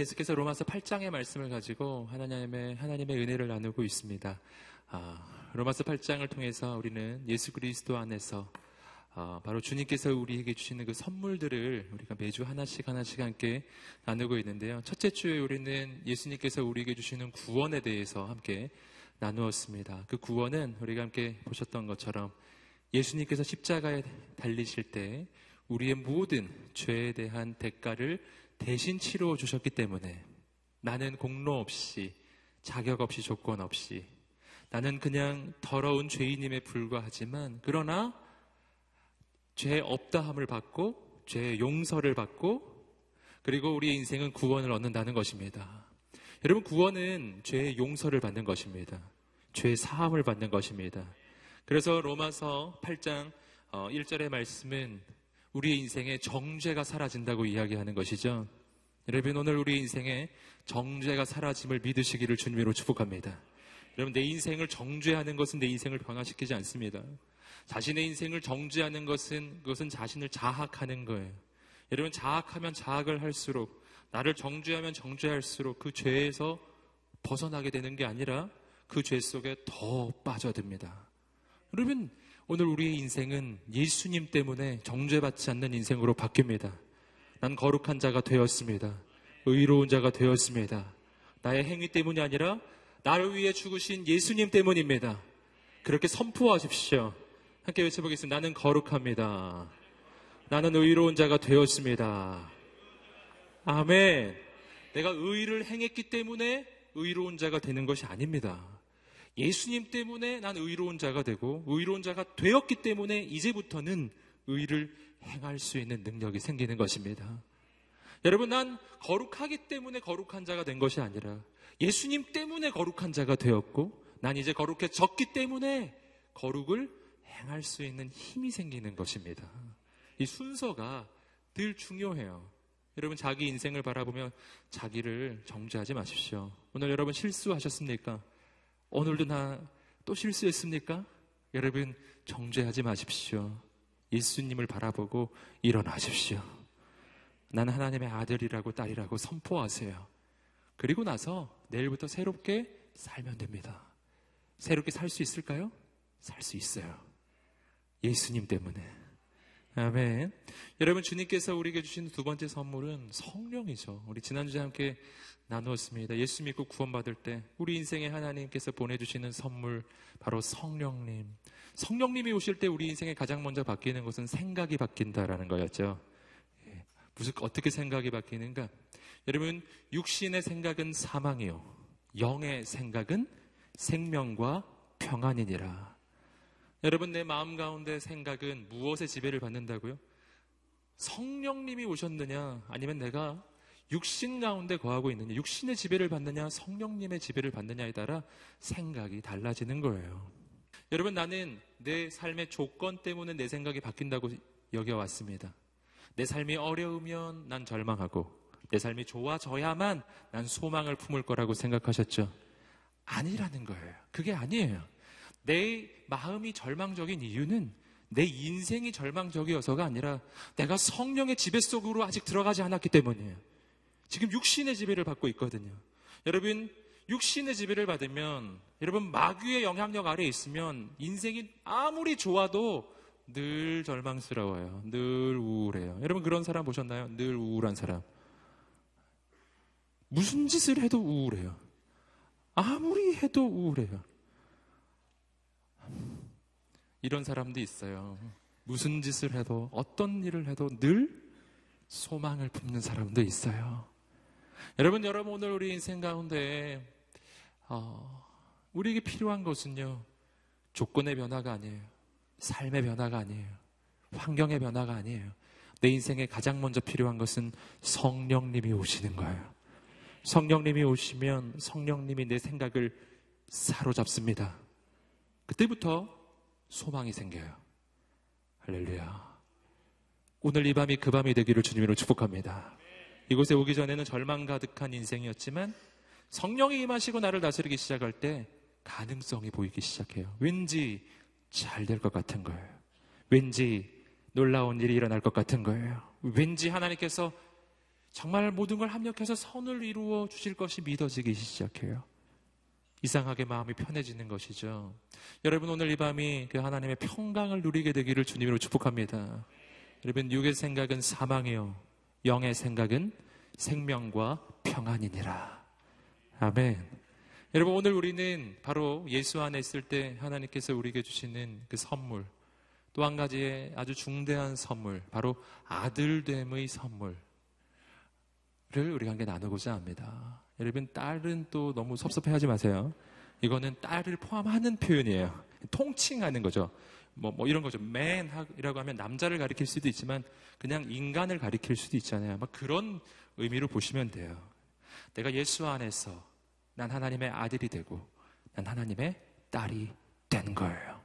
계속해서 로마서 8장의 말씀을 가지고 하나님의 하나님의 은혜를 나누고 있습니다. 아, 로마서 8장을 통해서 우리는 예수 그리스도 안에서 아, 바로 주님께서 우리에게 주시는 그 선물들을 우리가 매주 하나씩 하나씩 함께 나누고 있는데요. 첫째 주에 우리는 예수님께서 우리에게 주시는 구원에 대해서 함께 나누었습니다. 그 구원은 우리가 함께 보셨던 것처럼 예수님께서 십자가에 달리실 때 우리의 모든 죄에 대한 대가를 대신 치러 주셨기 때문에 나는 공로 없이 자격 없이 조건 없이 나는 그냥 더러운 죄인임에 불과하지만 그러나 죄 없다함을 받고 죄 용서를 받고 그리고 우리의 인생은 구원을 얻는다는 것입니다. 여러분 구원은 죄의 용서를 받는 것입니다. 죄 사함을 받는 것입니다. 그래서 로마서 8장 1절의 어, 말씀은 우리의 인생에 정죄가 사라진다고 이야기하는 것이죠. 여러분 오늘 우리 인생에 정죄가 사라짐을 믿으시기를 주님으로 축복합니다. 여러분 내 인생을 정죄하는 것은 내 인생을 변화시키지 않습니다. 자신의 인생을 정죄하는 것은 그것은 자신을 자학하는 거예요. 여러분 자학하면 자학을 할수록 나를 정죄하면 정죄할수록 그 죄에서 벗어나게 되는 게 아니라 그 죄 속에 더 빠져듭니다. 여러분 오늘 우리의 인생은 예수님 때문에 정죄받지 않는 인생으로 바뀝니다. 난 거룩한 자가 되었습니다. 의로운 자가 되었습니다. 나의 행위 때문이 아니라 나를 위해 죽으신 예수님 때문입니다. 그렇게 선포하십시오. 함께 외쳐보겠습니다. 나는 거룩합니다. 나는 의로운 자가 되었습니다. 아멘. 내가 의를 행했기 때문에 의로운 자가 되는 것이 아닙니다. 예수님 때문에 난 의로운 자가 되고 의로운 자가 되었기 때문에 이제부터는 의를 행할 수 있는 능력이 생기는 것입니다. 여러분, 난 거룩하기 때문에 거룩한 자가 된 것이 아니라 예수님 때문에 거룩한 자가 되었고 난 이제 거룩해졌기 때문에 거룩을 행할 수 있는 힘이 생기는 것입니다. 이 순서가 늘 중요해요. 여러분, 자기 인생을 바라보면 자기를 정죄하지 마십시오. 오늘 여러분 실수하셨습니까? 오늘도 나 또 실수했습니까? 여러분, 정죄하지 마십시오. 예수님을 바라보고 일어나십시오. 나는 하나님의 아들이라고 딸이라고 선포하세요. 그리고 나서 내일부터 새롭게 살면 됩니다. 새롭게 살 수 있을까요? 살 수 있어요. 예수님 때문에. 아멘. 여러분, 주님께서 우리에게 주신 두 번째 선물은 성령이죠. 우리 지난주에 함께 나누었습니다. 예수 믿고 구원받을 때 우리 인생에 하나님께서 보내주시는 선물 바로 성령님. 성령님이 오실 때 우리 인생에 가장 먼저 바뀌는 것은 생각이 바뀐다라는 거였죠. 예. 무슨 어떻게 생각이 바뀌는가? 여러분 육신의 생각은 사망이요 영의 생각은 생명과 평안이니라. 여러분 내 마음 가운데 생각은 무엇의 지배를 받는다고요? 성령님이 오셨느냐 아니면 내가 육신 가운데 거하고 있느냐, 육신의 지배를 받느냐, 성령님의 지배를 받느냐에 따라 생각이 달라지는 거예요. 여러분, 나는 내 삶의 조건 때문에 내 생각이 바뀐다고 여겨왔습니다. 내 삶이 어려우면 난 절망하고, 내 삶이 좋아져야만 난 소망을 품을 거라고 생각하셨죠? 아니라는 거예요. 그게 아니에요. 내 마음이 절망적인 이유는 내 인생이 절망적이어서가 아니라 내가 성령의 지배 속으로 아직 들어가지 않았기 때문이에요. 지금 육신의 지배를 받고 있거든요. 여러분, 육신의 지배를 받으면 여러분 마귀의 영향력 아래에 있으면 인생이 아무리 좋아도 늘 절망스러워요. 늘 우울해요. 여러분 그런 사람 보셨나요? 늘 우울한 사람. 무슨 짓을 해도 우울해요. 아무리 해도 우울해요. 이런 사람도 있어요. 무슨 짓을 해도 어떤 일을 해도 늘 소망을 품는 사람도 있어요. 여러분, 여러분 오늘 우리 인생 가운데 어, 우리에게 필요한 것은요 조건의 변화가 아니에요. 삶의 변화가 아니에요. 환경의 변화가 아니에요. 내 인생에 가장 먼저 필요한 것은 성령님이 오시는 거예요. 성령님이 오시면 성령님이 내 생각을 사로잡습니다. 그때부터 소망이 생겨요. 할렐루야. 오늘 이 밤이 그 밤이 되기를 주님으로 축복합니다. 이곳에 오기 전에는 절망 가득한 인생이었지만 성령이 임하시고 나를 다스리기 시작할 때 가능성이 보이기 시작해요. 왠지 잘 될 것 같은 거예요. 왠지 놀라운 일이 일어날 것 같은 거예요. 왠지 하나님께서 정말 모든 걸 합력해서 선을 이루어 주실 것이 믿어지기 시작해요. 이상하게 마음이 편해지는 것이죠. 여러분 오늘 이 밤이 그 하나님의 평강을 누리게 되기를 주님으로 축복합니다. 여러분 육의 생각은 사망이요 영의 생각은 생명과 평안이니라. 아멘. 여러분 오늘 우리는 바로 예수 안에 있을 때 하나님께서 우리에게 주시는 그 선물 또 한 가지의 아주 중대한 선물 바로 아들됨의 선물을 우리가 함께 나누고자 합니다. 여러분 딸은 또 너무 섭섭해하지 마세요. 이거는 딸을 포함하는 표현이에요. 통칭하는 거죠. 뭐, 뭐 이런 거죠. 맨이라고 하면 남자를 가리킬 수도 있지만 그냥 인간을 가리킬 수도 있잖아요. 막 그런 의미로 보시면 돼요. 내가 예수 안에서 난 하나님의 아들이 되고 난 하나님의 딸이 된 거예요.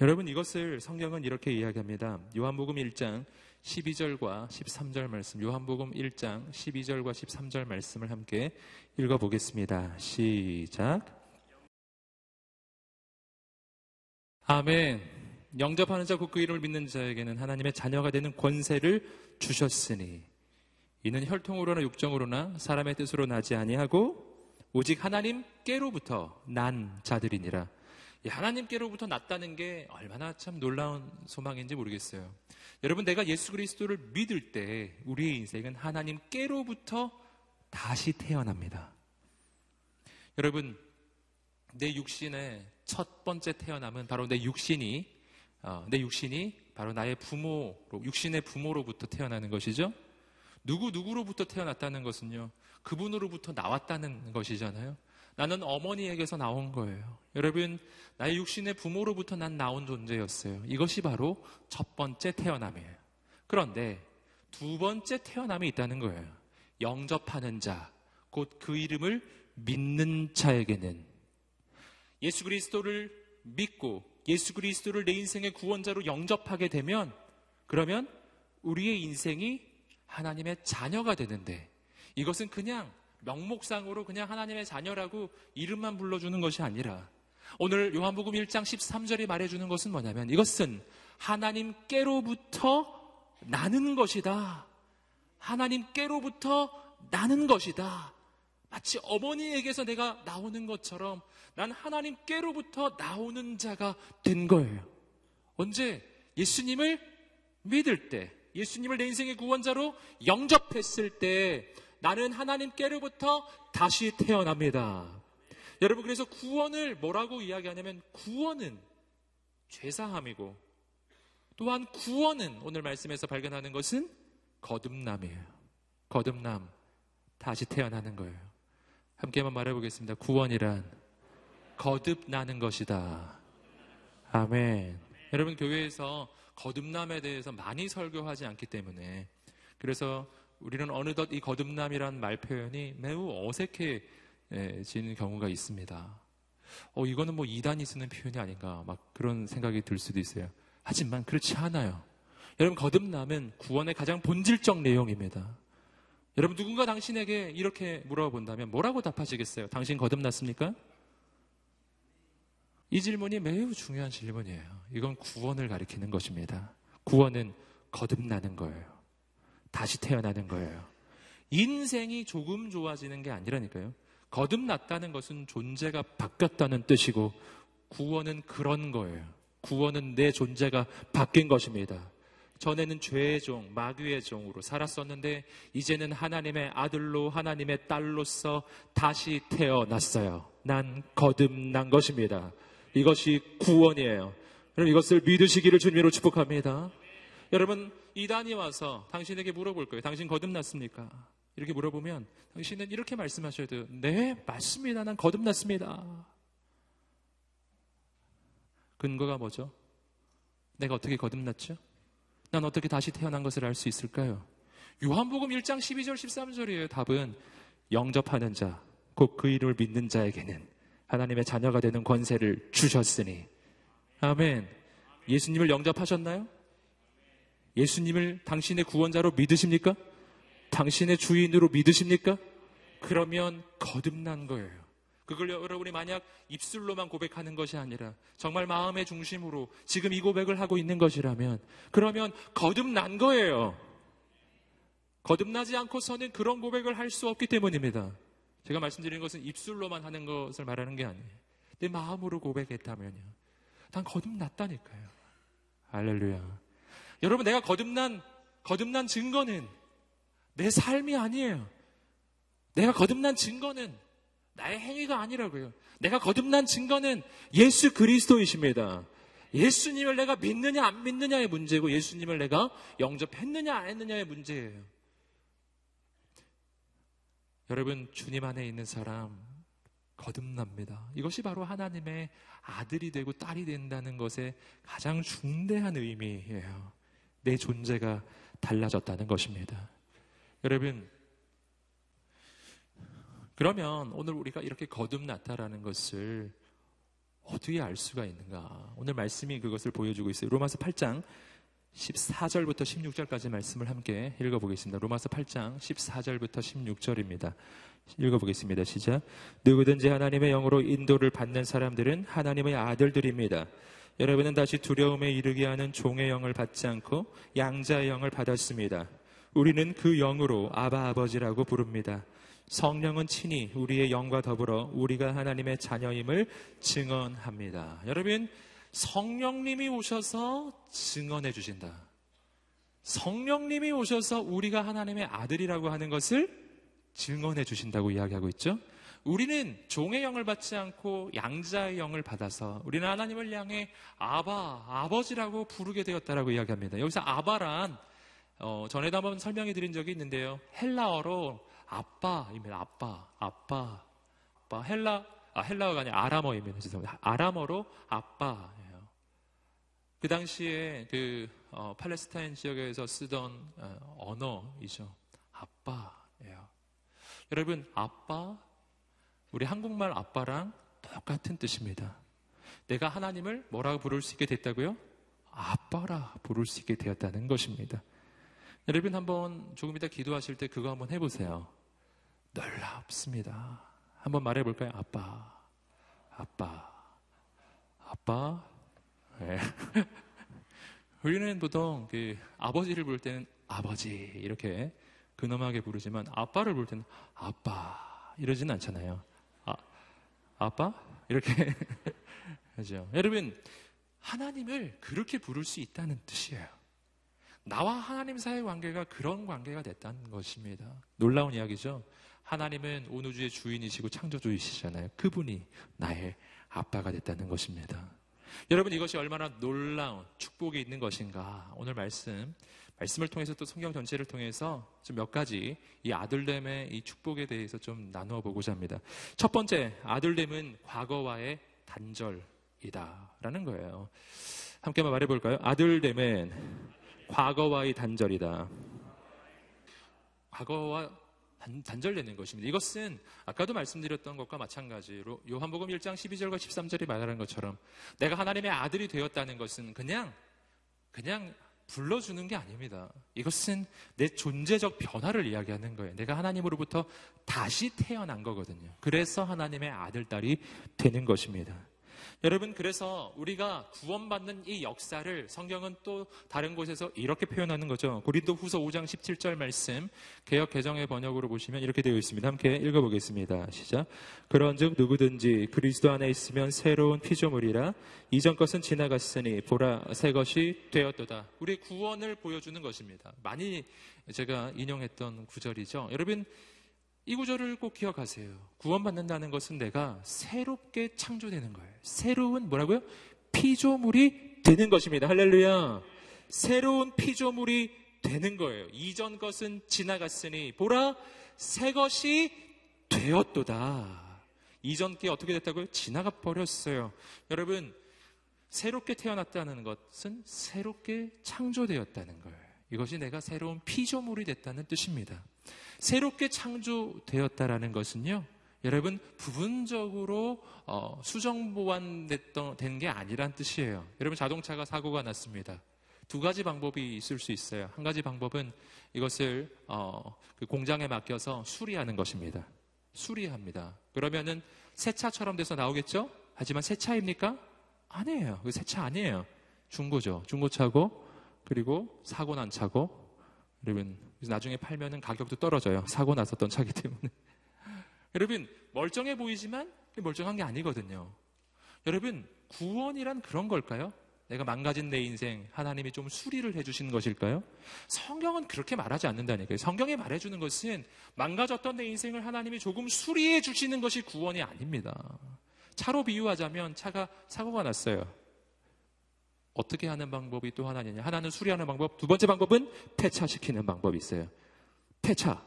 여러분 이것을 성경은 이렇게 이야기합니다. 요한복음 1장 12절과 13절 말씀, 요한복음 1장 12절과 13절 말씀을 함께 읽어보겠습니다. 시작. 아멘. 영접하는 자, 곧 그 이름을 믿는 자에게는 하나님의 자녀가 되는 권세를 주셨으니, 이는 혈통으로나 육정으로나 사람의 뜻으로 나지 아니하고, 오직 하나님께로부터 난 자들이니라. 하나님께로부터 났다는 게 얼마나 참 놀라운 소망인지 모르겠어요. 여러분, 내가 예수 그리스도를 믿을 때 우리의 인생은 하나님께로부터 다시 태어납니다. 여러분, 내 육신의 첫 번째 태어남은 바로 내 육신이, 어, 내 육신이 바로 나의 부모로, 육신의 부모로부터 태어나는 것이죠. 누구 누구로부터 태어났다는 것은요, 그분으로부터 나왔다는 것이잖아요. 나는 어머니에게서 나온 거예요. 여러분, 나의 육신의 부모로부터 난 나온 존재였어요. 이것이 바로 첫 번째 태어남이에요. 그런데 두 번째 태어남이 있다는 거예요. 영접하는 자, 곧 그 이름을 믿는 자에게는 예수 그리스도를 믿고 예수 그리스도를 내 인생의 구원자로 영접하게 되면 그러면 우리의 인생이 하나님의 자녀가 되는데 이것은 그냥 명목상으로 그냥 하나님의 자녀라고 이름만 불러주는 것이 아니라 오늘 요한복음 1장 13절이 말해주는 것은 뭐냐면 이것은 하나님께로부터 나는 것이다. 하나님께로부터 나는 것이다. 마치 어머니에게서 내가 나오는 것처럼 난 하나님께로부터 나오는 자가 된 거예요. 언제? 예수님을 믿을 때, 예수님을 내 인생의 구원자로 영접했을 때 나는 하나님께로부터 다시 태어납니다. 여러분, 그래서 구원을 뭐라고 이야기하냐면 구원은 죄사함이고 또한 구원은 오늘 말씀에서 발견하는 것은 거듭남이에요. 거듭남. 다시 태어나는 거예요. 함께 한번 말해보겠습니다. 구원이란 거듭나는 것이다. 아멘. 여러분, 교회에서 거듭남에 대해서 많이 설교하지 않기 때문에 그래서 우리는 어느덧 이 거듭남이란 말 표현이 매우 어색해지는 경우가 있습니다. 어, 이거는 뭐 이단이 쓰는 표현이 아닌가 막 그런 생각이 들 수도 있어요. 하지만 그렇지 않아요. 여러분, 거듭남은 구원의 가장 본질적 내용입니다. 여러분, 누군가 당신에게 이렇게 물어본다면 뭐라고 답하시겠어요? 당신 거듭났습니까? 이 질문이 매우 중요한 질문이에요. 이건 구원을 가리키는 것입니다. 구원은 거듭나는 거예요. 다시 태어나는 거예요. 인생이 조금 좋아지는 게 아니라니까요. 거듭났다는 것은 존재가 바뀌었다는 뜻이고 구원은 그런 거예요. 구원은 내 존재가 바뀐 것입니다. 전에는 죄의 종, 마귀의 종으로 살았었는데 이제는 하나님의 아들로 하나님의 딸로서 다시 태어났어요. 난 거듭난 것입니다. 이것이 구원이에요. 그럼 이것을 믿으시기를 주님으로 축복합니다. 여러분 이단이 와서 당신에게 물어볼 거예요. 당신 거듭났습니까? 이렇게 물어보면 당신은 이렇게 말씀하셔야 돼요. 네, 맞습니다. 난 거듭났습니다. 근거가 뭐죠? 내가 어떻게 거듭났죠? 난 어떻게 다시 태어난 것을 알 수 있을까요? 요한복음 1장 12절 13절이에요. 답은 영접하는 자, 곧 그 이름을 믿는 자에게는 하나님의 자녀가 되는 권세를 주셨으니. 아멘. 예수님을 영접하셨나요? 예수님을 당신의 구원자로 믿으십니까? 당신의 주인으로 믿으십니까? 그러면 거듭난 거예요. 그걸 여러분이 만약 입술로만 고백하는 것이 아니라 정말 마음의 중심으로 지금 이 고백을 하고 있는 것이라면 그러면 거듭난 거예요. 거듭나지 않고서는 그런 고백을 할 수 없기 때문입니다. 제가 말씀드리는 것은 입술로만 하는 것을 말하는 게 아니에요. 내 마음으로 고백했다면요. 난 거듭났다니까요. 알렐루야. 여러분, 내가 거듭난, 거듭난 증거는 내 삶이 아니에요. 내가 거듭난 증거는 나의 행위가 아니라고요. 내가 거듭난 증거는 예수 그리스도이십니다. 예수님을 내가 믿느냐 안 믿느냐의 문제고 예수님을 내가 영접했느냐 안 했느냐의 문제예요. 여러분 주님 안에 있는 사람 거듭납니다. 이것이 바로 하나님의 아들이 되고 딸이 된다는 것의 가장 중대한 의미예요. 내 존재가 달라졌다는 것입니다. 여러분 그러면 오늘 우리가 이렇게 거듭났다라는 것을 어떻게 알 수가 있는가? 오늘 말씀이 그것을 보여주고 있어요. 로마서 8장 14절부터 16절까지 말씀을 함께 읽어보겠습니다. 로마서 8장 14절부터 16절입니다. 읽어보겠습니다. 시작. 누구든지 하나님의 영으로 인도를 받는 사람들은 하나님의 아들들입니다. 여러분은 다시 두려움에 이르게 하는 종의 영을 받지 않고 양자의 영을 받았습니다. 우리는 그 영으로 아바 아버지라고 부릅니다. 성령은 친히 우리의 영과 더불어 우리가 하나님의 자녀임을 증언합니다. 여러분, 성령님이 오셔서 증언해 주신다. 성령님이 오셔서 우리가 하나님의 아들이라고 하는 것을 증언해 주신다고 이야기하고 있죠. 우리는 종의 영을 받지 않고 양자의 영을 받아서 우리는 하나님을 향해 아바, 아버지라고 부르게 되었다라고 이야기합니다. 여기서 아바란 어, 전에도 한번 설명해 드린 적이 있는데요. 헬라어로 아빠입니다. 아빠, 아빠, 아빠. 헬라, 아, 헬라어가 아니라 아람어입니다. 죄송합니다. 아람어로 아빠예요. 그 당시에 그 어, 팔레스타인 지역에서 쓰던 어, 언어이죠. 아빠예요. 여러분, 아빠, 우리 한국말 아빠랑 똑같은 뜻입니다. 내가 하나님을 뭐라고 부를 수 있게 됐다고요? 아빠라 부를 수 있게 되었다는 것입니다. 여러분 한번 조금 이따 기도하실 때 그거 한번 해보세요. 놀랍습니다. 한번 말해볼까요? 아빠, 아빠, 아빠. 네. 우리는 보통 그 아버지를 부를 때는 아버지 이렇게 근엄하게 부르지만 아빠를 부를 때는 아빠 이러지는 않잖아요. 아, 아빠 이렇게 하죠. 여러분 하나님을 그렇게 부를 수 있다는 뜻이에요. 나와 하나님 사이의 관계가 그런 관계가 됐다는 것입니다. 놀라운 이야기죠. 하나님은 온 우주의 주인이시고 창조주이시잖아요. 그분이 나의 아빠가 됐다는 것입니다. 여러분 이것이 얼마나 놀라운 축복이 있는 것인가. 오늘 말씀, 말씀을 통해서 또 성경 전체를 통해서 좀 몇 가지 이 아들됨의 이 축복에 대해서 좀 나누어 보고자 합니다. 첫 번째, 아들됨은 과거와의 단절이다 라는 거예요. 함께 한번 말해 볼까요? 아들됨은 과거와의 단절이다. 과거와 단, 절되는 것입니다. 이것은 아까도 말씀드렸던 것과 마찬가지로 요한복음 1장 12절과 13절이 말하는 것처럼 내가 하나님의 아들이 되었다는 것은 그냥 그냥 불러주는 게 아닙니다. 이것은 내 존재적 변화를 이야기하는 거예요. 내가 하나님으로부터 다시 태어난 거거든요. 그래서 하나님의 아들, 딸이 되는 것입니다. 여러분, 그래서 우리가 구원받는 이 역사를 성경은 또 다른 곳에서 이렇게 표현하는 거죠. 고린도 후서 5장 17절 말씀, 개혁 개정의 번역으로 보시면 이렇게 되어 있습니다. 함께 읽어보겠습니다. 시작. 그런 즉 누구든지 그리스도 안에 있으면 새로운 피조물이라 이전 것은 지나갔으니 보라 새 것이 되었도다. 우리 구원을 보여주는 것입니다. 많이 제가 인용했던 구절이죠. 여러분, 이 구절을 꼭 기억하세요. 구원받는다는 것은 내가 새롭게 창조되는 거예요. 새로운 뭐라고요? 피조물이 되는 것입니다. 할렐루야. 새로운 피조물이 되는 거예요. 이전 것은 지나갔으니 보라 새 것이 되었도다. 이전 게 어떻게 됐다고요? 지나가 버렸어요. 여러분 새롭게 태어났다는 것은 새롭게 창조되었다는 거예요. 이것이 내가 새로운 피조물이 됐다는 뜻입니다. 새롭게 창조되었다라는 것은요, 여러분 부분적으로 어, 수정 보완됐던 된 게 아니란 뜻이에요. 여러분 자동차가 사고가 났습니다. 두 가지 방법이 있을 수 있어요. 한 가지 방법은 이것을 어, 그 공장에 맡겨서 수리하는 것입니다. 수리합니다. 그러면은 새 차처럼 돼서 나오겠죠? 하지만 새 차입니까? 아니에요. 그새차 아니에요. 중고죠. 중고차고 그리고 사고 난 차고 여러분, 나중에 팔면은 가격도 떨어져요. 사고 났었던 차기 때문에. 여러분, 멀쩡해 보이지만 멀쩡한 게 아니거든요. 여러분, 구원이란 그런 걸까요? 내가 망가진 내 인생 하나님이 좀 수리를 해주시는 것일까요? 성경은 그렇게 말하지 않는다니까요. 성경이 말해주는 것은 망가졌던 내 인생을 하나님이 조금 수리해 주시는 것이 구원이 아닙니다. 차로 비유하자면 차가 사고가 났어요. 어떻게 하는 방법이 또 하나냐? 하나는 수리하는 방법, 두 번째 방법은 폐차시키는 방법이 있어요. 폐차.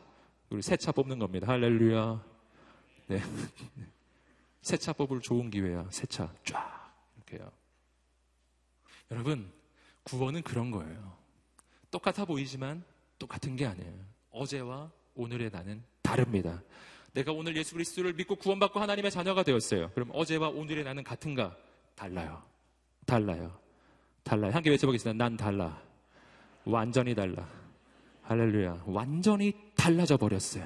우리 세차 뽑는 겁니다. 할렐루야. 네. 세차 뽑을 좋은 기회야. 세차. 쫙. 이렇게요. 여러분, 구원은 그런 거예요. 똑같아 보이지만 똑같은 게 아니에요. 어제와 오늘의 나는 다릅니다. 내가 오늘 예수 그리스도를 믿고 구원받고 하나님의 자녀가 되었어요. 그럼 어제와 오늘의 나는 같은가? 달라요. 달라요. 달라요. 함께 외쳐보겠습니다. 난 달라. 완전히 달라. 할렐루야. 완전히 달라져 버렸어요.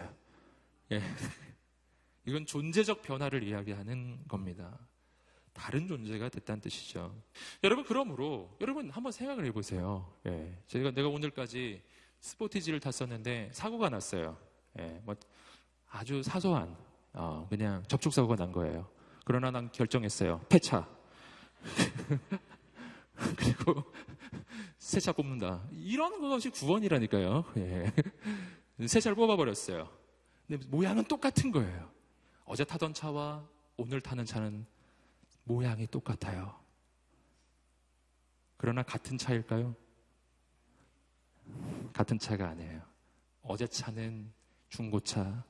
예. 이건 존재적 변화를 이야기하는 겁니다. 다른 존재가 됐다는 뜻이죠. 여러분 그러므로 여러분 한번 생각을 해보세요. 예, 제가 내가 오늘까지 스포티지를 탔었는데 사고가 났어요. 예, 뭐 아주 사소한 어, 그냥 접촉 사고가 난 거예요. 그러나 난 결정했어요. 폐차. 그리고 새차 뽑는다. 이런 것이 구원이라니까요. 예. 새 차를 뽑아버렸어요. 근데 모양은 똑같은 거예요. 어제 타던 차와 오늘 타는 차는 모양이 똑같아요. 그러나 같은 차일까요? 같은 차가 아니에요. 어제 차는 중고차,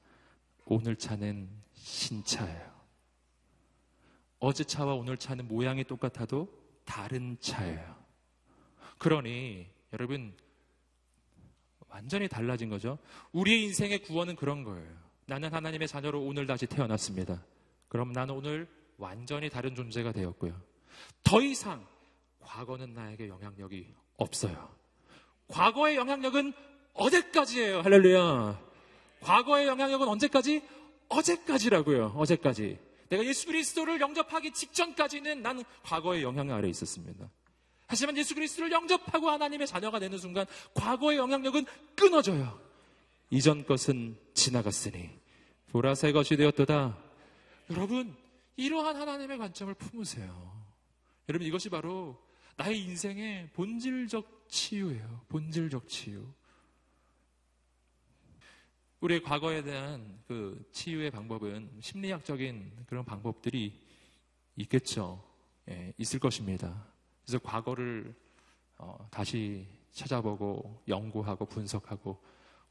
오늘 차는 신차예요. 어제 차와 오늘 차는 모양이 똑같아도 다른 차예요. 그러니 여러분 완전히 달라진 거죠. 우리의 인생의 구원은 그런 거예요. 나는 하나님의 자녀로 오늘 다시 태어났습니다. 그럼 나는 오늘 완전히 다른 존재가 되었고요. 더 이상 과거는 나에게 영향력이 없어요. 과거의 영향력은 어제까지예요. 할렐루야. 과거의 영향력은 언제까지? 어제까지라고요. 어제까지. 내가 예수 그리스도를 영접하기 직전까지는 나는 과거의 영향 아래 있었습니다. 하지만 예수 그리스도를 영접하고 하나님의 자녀가 되는 순간 과거의 영향력은 끊어져요. 이전 것은 지나갔으니 보라 새 것이 되었도다. 여러분, 이러한 하나님의 관점을 품으세요. 여러분 이것이 바로 나의 인생의 본질적 치유예요. 본질적 치유. 우리의 과거에 대한 그 치유의 방법은 심리학적인 그런 방법들이 있겠죠. 예, 있을 것입니다. 그래서 과거를 어, 다시 찾아보고 연구하고 분석하고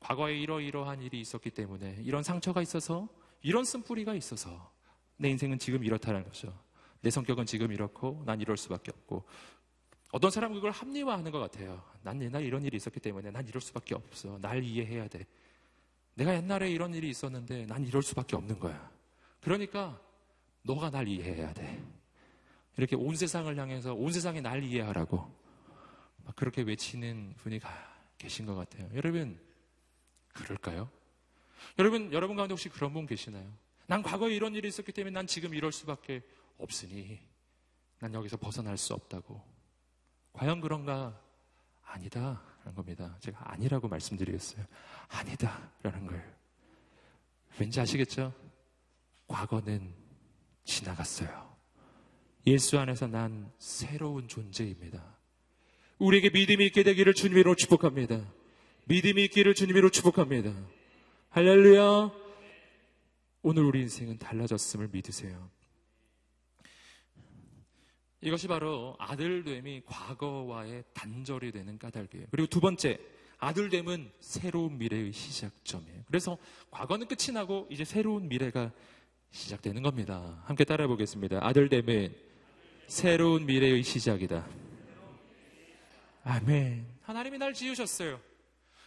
과거에 이러이러한 일이 있었기 때문에 이런 상처가 있어서 이런 쓴뿌리가 있어서 내 인생은 지금 이렇다는 거죠. 내 성격은 지금 이렇고 난 이럴 수밖에 없고 어떤 사람은 그걸 합리화하는 것 같아요. 난 옛날에 이런 일이 있었기 때문에 난 이럴 수밖에 없어. 날 이해해야 돼. 내가 옛날에 이런 일이 있었는데 난 이럴 수밖에 없는 거야. 그러니까 너가 날 이해해야 돼. 이렇게 온 세상을 향해서 온 세상에 날 이해하라고 그렇게 외치는 분이 계신 것 같아요. 여러분, 그럴까요? 여러분, 여러분 가운데 혹시 그런 분 계시나요? 난 과거에 이런 일이 있었기 때문에 난 지금 이럴 수밖에 없으니 난 여기서 벗어날 수 없다고. 과연 그런가? 아니다. 라는 겁니다. 제가 아니라고 말씀드리겠어요. 아니다. 라는 거예요. 왠지 아시겠죠? 과거는 지나갔어요. 예수 안에서 난 새로운 존재입니다. 우리에게 믿음이 있게 되기를 주님으로 축복합니다. 믿음이 있기를 주님으로 축복합니다. 할렐루야. 오늘 우리 인생은 달라졌음을 믿으세요. 이것이 바로 아들됨이 과거와의 단절이 되는 까닭이에요. 그리고 두 번째, 아들됨은 새로운 미래의 시작점이에요. 그래서 과거는 끝이 나고 이제 새로운 미래가 시작되는 겁니다. 함께 따라해 보겠습니다. 아들됨은 새로운 미래의 시작이다. 아멘. 하나님이 날 지으셨어요.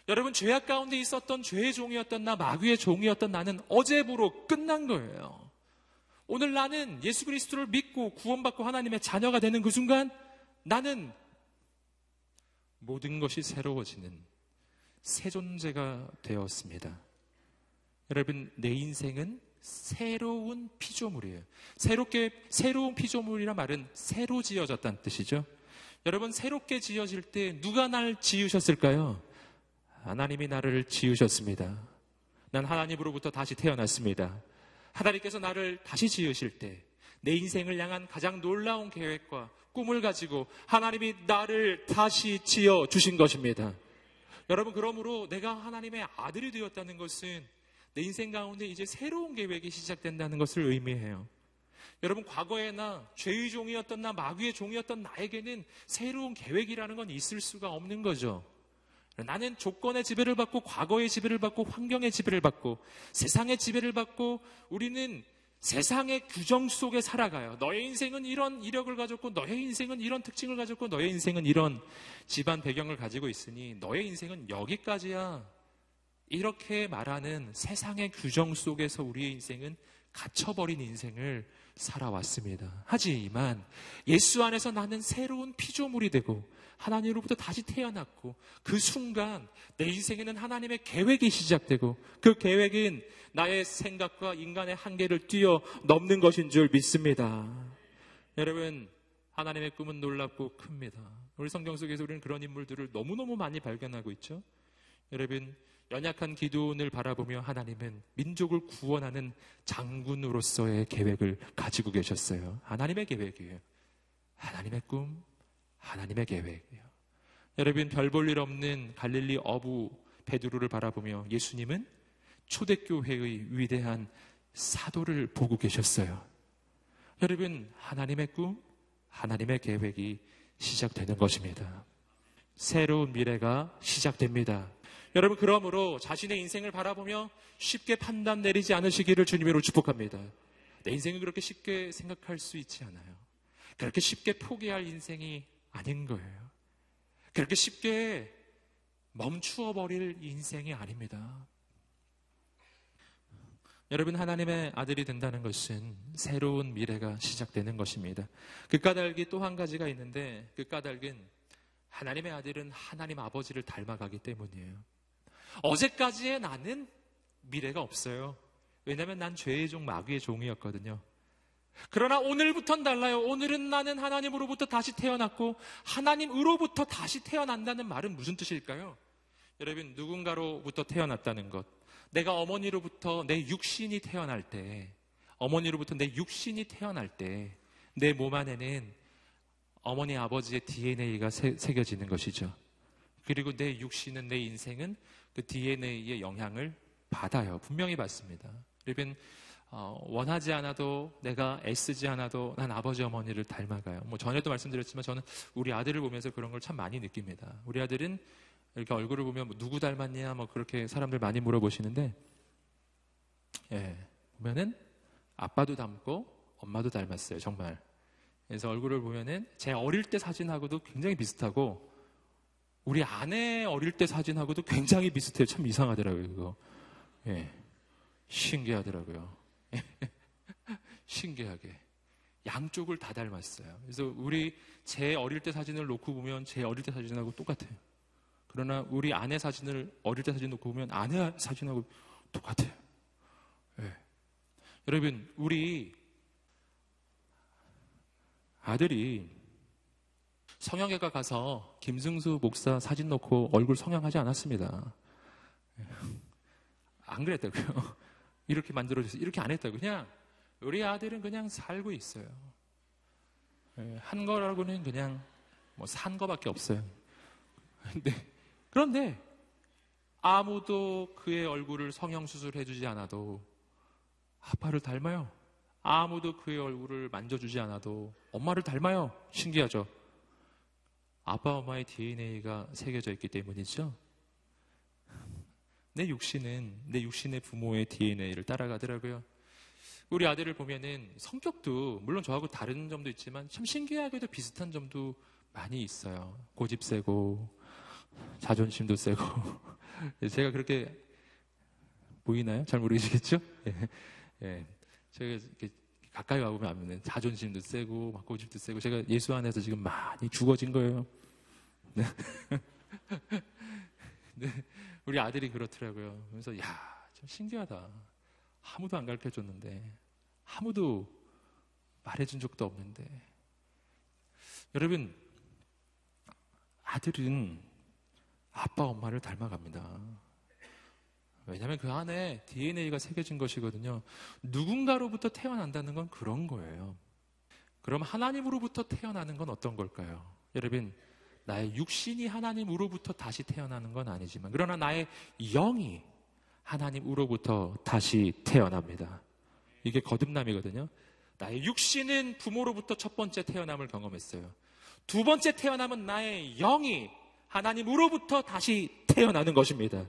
여러분 죄악 가운데 있었던 죄의 종이었던 나 마귀의 종이었던 나는 어제부로 끝난 거예요. 오늘 나는 예수 그리스도를 믿고 구원받고 하나님의 자녀가 되는 그 순간 나는 모든 것이 새로워지는 새 존재가 되었습니다. 여러분 내 인생은 새로운 피조물이에요. 새롭게 새로운 피조물이란 말은 새로 지어졌다는 뜻이죠. 여러분 새롭게 지어질 때 누가 날 지으셨을까요? 하나님이 나를 지으셨습니다. 난 하나님으로부터 다시 태어났습니다. 하나님께서 나를 다시 지으실 때 내 인생을 향한 가장 놀라운 계획과 꿈을 가지고 하나님이 나를 다시 지어 주신 것입니다. 여러분, 그러므로 내가 하나님의 아들이 되었다는 것은 내 인생 가운데 이제 새로운 계획이 시작된다는 것을 의미해요. 여러분, 과거에나 죄의 종이었던 나, 마귀의 종이었던 나에게는 새로운 계획이라는 건 있을 수가 없는 거죠. 나는 조건의 지배를 받고 과거의 지배를 받고 환경의 지배를 받고 세상의 지배를 받고 우리는 세상의 규정 속에 살아가요. 너의 인생은 이런 이력을 가졌고 너의 인생은 이런 특징을 가졌고 너의 인생은 이런 집안 배경을 가지고 있으니 너의 인생은 여기까지야. 이렇게 말하는 세상의 규정 속에서 우리의 인생은 갇혀버린 인생을 살아왔습니다. 하지만 예수 안에서 나는 새로운 피조물이 되고 하나님으로부터 다시 태어났고 그 순간 내 인생에는 하나님의 계획이 시작되고 그 계획은 나의 생각과 인간의 한계를 뛰어 넘는 것인 줄 믿습니다. 여러분, 하나님의 꿈은 놀랍고 큽니다. 우리 성경 속에서 우리는 그런 인물들을 너무너무 많이 발견하고 있죠. 여러분, 연약한 기도원을 바라보며 하나님은 민족을 구원하는 장군으로서의 계획을 가지고 계셨어요. 하나님의 계획이에요. 하나님의 꿈, 하나님의 계획이에요. 여러분 별 볼 일 없는 갈릴리 어부 베드로를 바라보며 예수님은 초대교회의 위대한 사도를 보고 계셨어요. 여러분 하나님의 꿈, 하나님의 계획이 시작되는 것입니다. 새로운 미래가 시작됩니다. 여러분 그러므로 자신의 인생을 바라보며 쉽게 판단 내리지 않으시기를 주님으로 축복합니다. 내 인생은 그렇게 쉽게 생각할 수 있지 않아요. 그렇게 쉽게 포기할 인생이 아닌 거예요. 그렇게 쉽게 멈추어 버릴 인생이 아닙니다. 여러분 하나님의 아들이 된다는 것은 새로운 미래가 시작되는 것입니다. 그 까닭이 또 한 가지가 있는데 그 까닭은 하나님의 아들은 하나님 아버지를 닮아가기 때문이에요. 어제까지의 나는 미래가 없어요. 왜냐하면 난 죄의 종 마귀의 종이었거든요. 그러나 오늘부터는 달라요. 오늘은 나는 하나님으로부터 다시 태어났고 하나님으로부터 다시 태어난다는 말은 무슨 뜻일까요? 여러분 누군가로부터 태어났다는 것. 내가 어머니로부터 내 육신이 태어날 때 어머니로부터 내 육신이 태어날 때 내 몸 안에는 어머니 아버지의 DNA가 새, 새겨지는 것이죠. 그리고 내 육신은 내 인생은 그 DNA의 영향을 받아요. 분명히 받습니다. 여러분 어, 원하지 않아도 내가 애쓰지 않아도 난 아버지 어머니를 닮아가요. 뭐 전에도 말씀드렸지만 저는 우리 아들을 보면서 그런 걸 참 많이 느낍니다. 우리 아들은 이렇게 얼굴을 보면 뭐 누구 닮았냐 뭐 그렇게 사람들 많이 물어보시는데 예, 보면은 아빠도 닮고 엄마도 닮았어요. 정말. 그래서 얼굴을 보면은 제 어릴 때 사진하고도 굉장히 비슷하고 우리 아내 어릴 때 사진하고도 굉장히 비슷해요. 참 이상하더라고요, 그거. 예. 신기하더라고요. 신기하게. 양쪽을 다 닮았어요. 그래서 우리 제 어릴 때 사진을 놓고 보면 제 어릴 때 사진하고 똑같아요. 그러나 우리 아내 사진을 어릴 때 사진 놓고 보면 아내 사진하고 똑같아요. 네. 여러분, 우리 아들이 성형외과 가서 김승수 목사 사진 놓고 얼굴 성형하지 않았습니다. 예. 안 그랬다고요. 이렇게 만들어줘서 이렇게 안 했다고. 그냥 우리 아들은 그냥 살고 있어요. 예, 한 거라고는 그냥 뭐 산 거밖에 없어요. 근데, 그런데 아무도 그의 얼굴을 성형수술 해 주지 않아도 아빠를 닮아요. 아무도 그의 얼굴을 만져주지 않아도 엄마를 닮아요. 신기하죠? 아빠, 엄마의 DNA가 새겨져 있기 때문이죠. 내 육신은 내 육신의 부모의 DNA를 따라가더라고요. 우리 아들을 보면은 성격도 물론 저하고 다른 점도 있지만 참 신기하게도 비슷한 점도 많이 있어요. 고집 세고 자존심도 세고 제가 그렇게 보이나요? 잘 모르시겠죠? 예. 예. 제가 이렇게 가까이 와보면 자존심도 세고 막 고집도 세고 제가 예수 안에서 지금 많이 죽어진 거예요. 네. 네. 우리 아들이 그렇더라고요. 그래서 야, 참 신기하다. 아무도 안 가르쳐 줬는데, 아무도 말해 준 적도 없는데. 여러분, 아들은 아빠 엄마를 닮아갑니다. 왜냐하면 그 안에 DNA가 새겨진 것이거든요. 누군가로부터 태어난다는 건 그런 거예요. 그럼 하나님으로부터 태어나는 건 어떤 걸까요? 여러분, 나의 육신이 하나님으로부터 다시 태어나는 건 아니지만, 그러나 나의 영이 하나님으로부터 다시 태어납니다. 이게 거듭남이거든요. 나의 육신은 부모로부터 첫 번째 태어남을 경험했어요. 두 번째 태어남은 나의 영이 하나님으로부터 다시 태어나는 것입니다.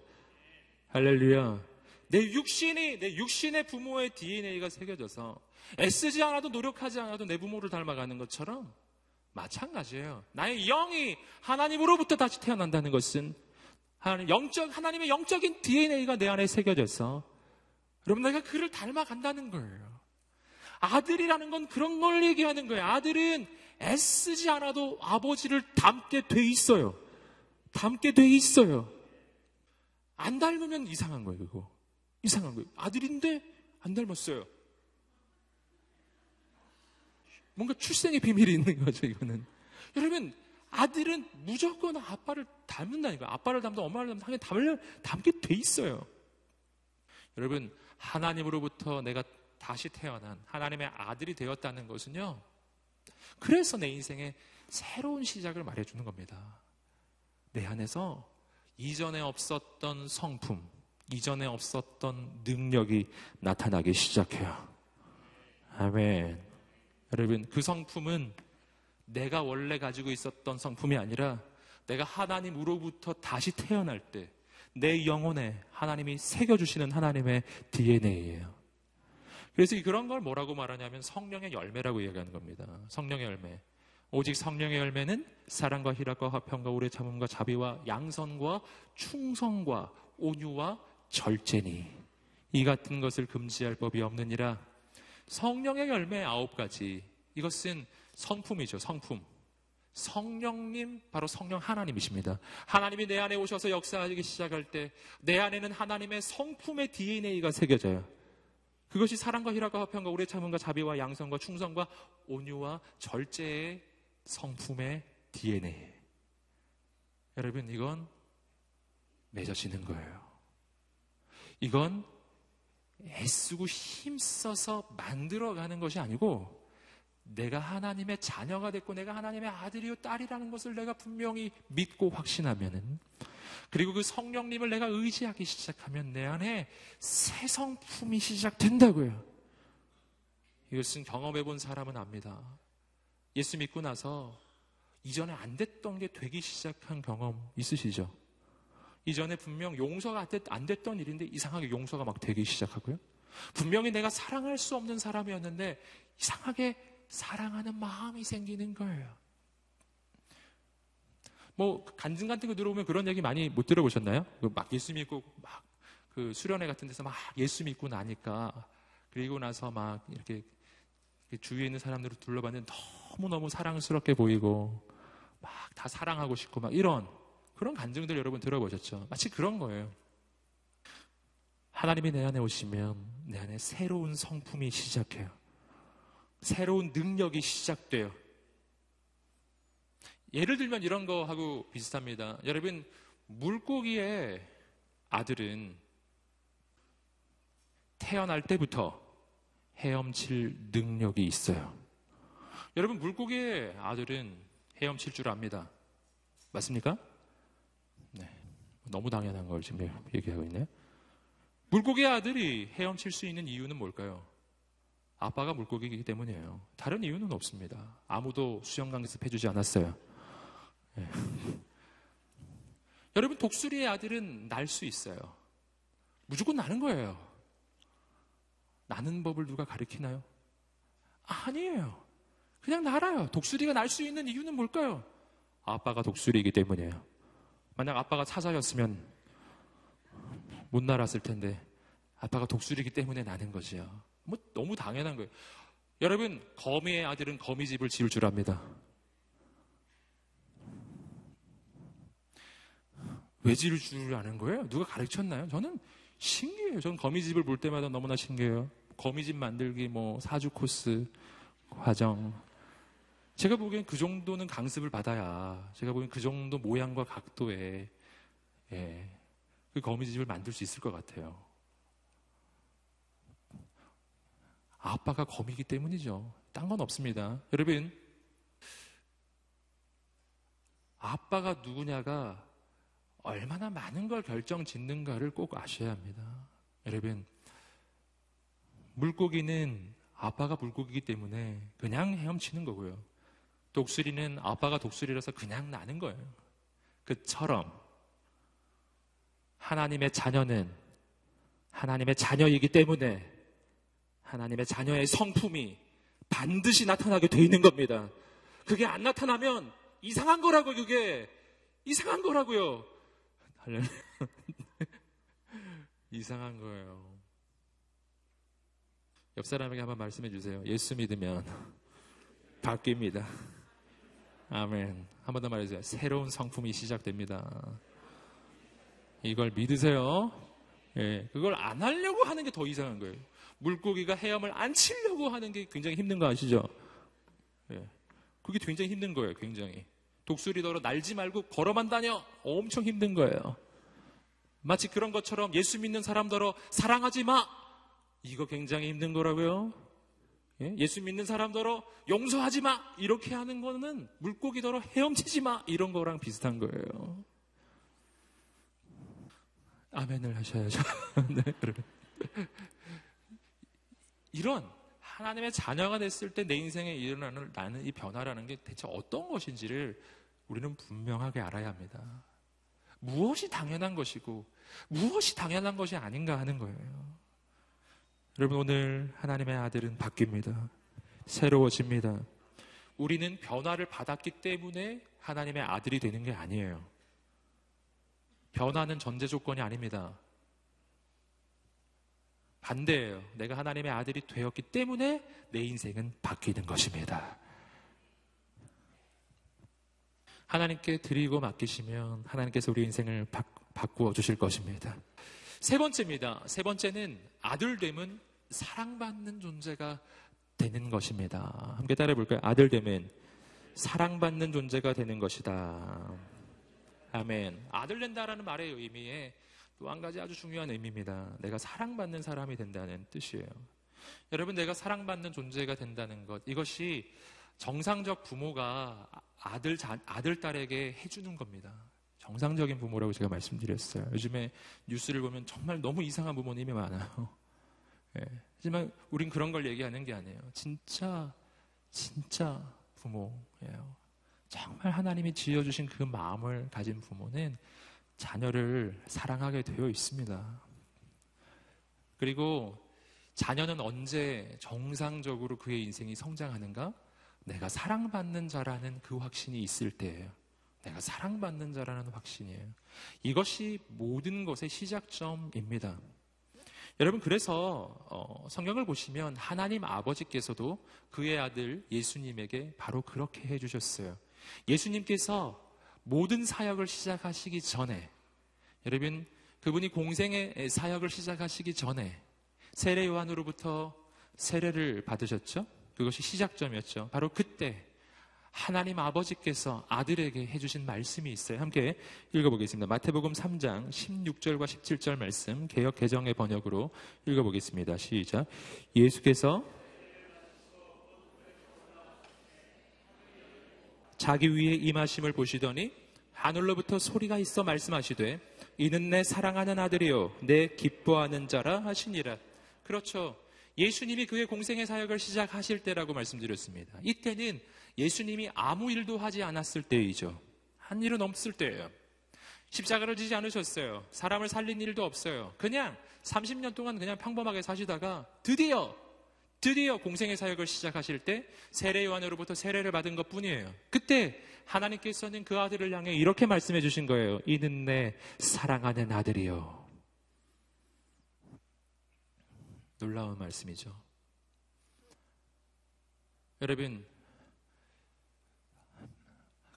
할렐루야. 내 육신이, 내 육신의 부모의 DNA가 새겨져서 애쓰지 않아도 노력하지 않아도 내 부모를 닮아가는 것처럼 마찬가지예요. 나의 영이 하나님으로부터 다시 태어난다는 것은 하나님, 영적, 하나님의 영적인 DNA가 내 안에 새겨져서 여러분 내가 그를 닮아간다는 거예요. 아들이라는 건 그런 걸 얘기하는 거예요. 아들은 애쓰지 않아도 아버지를 닮게 돼 있어요. 닮게 돼 있어요. 안 닮으면 이상한 거예요, 그거. 이상한 거예요. 아들인데 안 닮았어요. 뭔가 출생의 비밀이 있는 거죠, 이거는. 여러분, 아들은 무조건 아빠를 닮는다니까요. 아빠를 닮든 엄마를 닮든 당연히 닮게 돼 있어요. 여러분, 하나님으로부터 내가 다시 태어난 하나님의 아들이 되었다는 것은요. 그래서 내 인생에 새로운 시작을 말해주는 겁니다. 내 안에서 이전에 없었던 성품, 이전에 없었던 능력이 나타나기 시작해요. 아멘. 여러분, 그 성품은 내가 원래 가지고 있었던 성품이 아니라 내가 하나님으로부터 다시 태어날 때 내 영혼에 하나님이 새겨주시는 하나님의 DNA예요. 그래서 그런 걸 뭐라고 말하냐면 성령의 열매라고 이야기하는 겁니다. 성령의 열매. 오직 성령의 열매는 사랑과 희락과 화평과 오래 참음과 자비와 양선과 충성과 온유와 절제니 이 같은 것을 금지할 법이 없느니라. 성령의 열매 아홉 가지. 이것은 성품이죠 성품. 성령님 바로 성령 하나님이십니다. 하나님이 내 안에 오셔서 역사하기 시작할 때 내 안에는 하나님의 성품의 DNA가 새겨져요. 그것이 사랑과 희락과 화평과 오래 참음과 자비와 양성과 충성과 온유와 절제의 성품의 DNA. 여러분, 이건 맺어지는 거예요. 이건 애쓰고 힘써서 만들어가는 것이 아니고 내가 하나님의 자녀가 됐고 내가 하나님의 아들이요 딸이라는 것을 내가 분명히 믿고 확신하면은 그리고 그 성령님을 내가 의지하기 시작하면 내 안에 새 성품이 시작된다고요. 이것은 경험해 본 사람은 압니다. 예수 믿고 나서 이전에 안 됐던 게 되기 시작한 경험 있으시죠? 이전에 분명 용서가 안 됐던 일인데 이상하게 용서가 막 되기 시작하고요. 분명히 내가 사랑할 수 없는 사람이었는데 이상하게 사랑하는 마음이 생기는 거예요. 뭐 간증 같은 거 들어오면 그런 얘기 많이 못 들어보셨나요? 그막 예수 믿고 막 그 수련회 같은 데서 막 예수 믿고 나니까 그리고 나서 막 이렇게 주위에 있는 사람들을 둘러봤는데 너무너무 사랑스럽게 보이고 막 다 사랑하고 싶고 막 이런 그런 간증들 여러분 들어보셨죠? 마치 그런 거예요. 하나님이 내 안에 오시면 내 안에 새로운 성품이 시작해요. 새로운 능력이 시작돼요. 예를 들면 이런 거 하고 비슷합니다. 여러분, 물고기의 아들은 태어날 때부터 헤엄칠 능력이 있어요. 여러분, 물고기의 아들은 헤엄칠 줄 압니다. 맞습니까? 네. 너무 당연한 걸 지금 얘기하고 있네요. 물고기의 아들이 헤엄칠 수 있는 이유는 뭘까요? 아빠가 물고기이기 때문이에요. 다른 이유는 없습니다. 아무도 수영 강습 해주지 않았어요. 네. 여러분, 독수리의 아들은 날 수 있어요. 무조건 나는 거예요. 나는 법을 누가 가르치나요? 아니에요. 그냥 날아요. 독수리가 날 수 있는 이유는 뭘까요? 아빠가 독수리이기 때문이에요. 만약 아빠가 사자였으면 못 날았을 텐데 아빠가 독수리이기 때문에 나는 거지요. 뭐 너무 당연한 거예요. 여러분 거미의 아들은 거미집을 지을 줄 압니다. 왜 지을 줄 아는 거예요? 누가 가르쳤나요? 저는 신기해요. 저는 거미집을 볼 때마다 너무나 신기해요. 거미집 만들기 뭐 사주 코스 과정. 제가 보기엔 그 정도는 강습을 받아야 제가 보기엔 그 정도 모양과 각도에 예, 그 거미집을 만들 수 있을 것 같아요. 아빠가 거미기 때문이죠. 딴 건 없습니다. 여러분, 아빠가 누구냐가 얼마나 많은 걸 결정 짓는가를 꼭 아셔야 합니다. 여러분, 물고기는 아빠가 물고기이기 때문에 그냥 헤엄치는 거고요. 독수리는 아빠가 독수리라서 그냥 나는 거예요. 그처럼 하나님의 자녀는 하나님의 자녀이기 때문에 하나님의 자녀의 성품이 반드시 나타나게 돼 있는 겁니다. 그게 안 나타나면 이상한 거라고 그게 이상한 거라고요. 이상한 거예요. 옆 사람에게 한번 말씀해 주세요. 예수 믿으면 바뀝니다. 아멘. 한 번 더 말해주세요. 새로운 성품이 시작됩니다. 이걸 믿으세요. 예, 그걸 안 하려고 하는 게 더 이상한 거예요. 물고기가 헤엄을 안 치려고 하는 게 굉장히 힘든 거 아시죠? 예, 그게 굉장히 힘든 거예요. 굉장히. 독수리더러 날지 말고 걸어만 다녀. 엄청 힘든 거예요. 마치 그런 것처럼 예수 믿는 사람더러 사랑하지 마. 이거 굉장히 힘든 거라고요. 예? 수 믿는 사람더러 용서하지 마. 이렇게 하는 거는 물고기더러 헤엄치지 마. 이런 거랑 비슷한 거예요. 아멘을 하셔야죠. 네, 이런 하나님의 자녀가 됐을 때 내 인생에 일어나는 나는 이 변화라는 게 대체 어떤 것인지를 우리는 분명하게 알아야 합니다. 무엇이 당연한 것이고 무엇이 당연한 것이 아닌가 하는 거예요. 여러분 오늘 하나님의 아들은 바뀝니다. 새로워집니다. 우리는 변화를 받았기 때문에 하나님의 아들이 되는 게 아니에요. 변화는 전제 조건이 아닙니다. 반대예요. 내가 하나님의 아들이 되었기 때문에 내 인생은 바뀌는 것입니다. 하나님께 드리고 맡기시면 하나님께서 우리 인생을 바, 바꾸어 주실 것입니다. 세 번째입니다. 세 번째는 아들됨은 사랑받는 존재가 되는 것입니다. 함께 따라해 볼까요? 아들됨은 사랑받는 존재가 되는 것이다. 아멘. 아들 된다라는 말의 의미에 또 한 가지 아주 중요한 의미입니다. 내가 사랑받는 사람이 된다는 뜻이에요. 여러분, 내가 사랑받는 존재가 된다는 것, 이것이 정상적 부모가 아들, 아들, 딸에게 해주는 겁니다. 정상적인 부모라고 제가 말씀드렸어요. 요즘에 뉴스를 보면 정말 너무 이상한 부모님이 많아요. 예. 하지만 우린 그런 걸 얘기하는 게 아니에요. 진짜, 진짜 부모예요. 정말 하나님이 지어주신 그 마음을 가진 부모는 자녀를 사랑하게 되어 있습니다. 그리고 자녀는 언제 정상적으로 그의 인생이 성장하는가? 내가 사랑받는 자라는 그 확신이 있을 때예요. 내가 사랑받는 자라는 확신이에요. 이것이 모든 것의 시작점입니다. 여러분 그래서 어, 성경을 보시면 하나님 아버지께서도 그의 아들 예수님에게 바로 그렇게 해주셨어요. 예수님께서 모든 사역을 시작하시기 전에 여러분 그분이 공생의 사역을 시작하시기 전에 세례 요한으로부터 세례를 받으셨죠. 그것이 시작점이었죠. 바로 그때 하나님 아버지께서 아들에게 해주신 말씀이 있어요. 함께 읽어보겠습니다. 마태복음 3장 16절과 17절 말씀 개혁 개정의 번역으로 읽어보겠습니다. 시작. 예수께서 자기 위에 임하심을 보시더니 하늘로부터 소리가 있어 말씀하시되 이는 내 사랑하는 아들이요 내 기뻐하는 자라 하시니라. 그렇죠. 예수님이 그의 공생의 사역을 시작하실 때라고 말씀드렸습니다. 이때는 예수님이 아무 일도 하지 않았을 때이죠. 한 일은 없을 때예요. 십자가를 지지 않으셨어요. 사람을 살린 일도 없어요. 그냥 30년 동안 그냥 평범하게 사시다가 드디어 드디어 공생의 사역을 시작하실 때 세례 요한으로부터 세례를 받은 것 뿐이에요. 그때 하나님께서는 그 아들을 향해 이렇게 말씀해 주신 거예요. 이는 내 사랑하는 아들이요. 놀라운 말씀이죠. 여러분,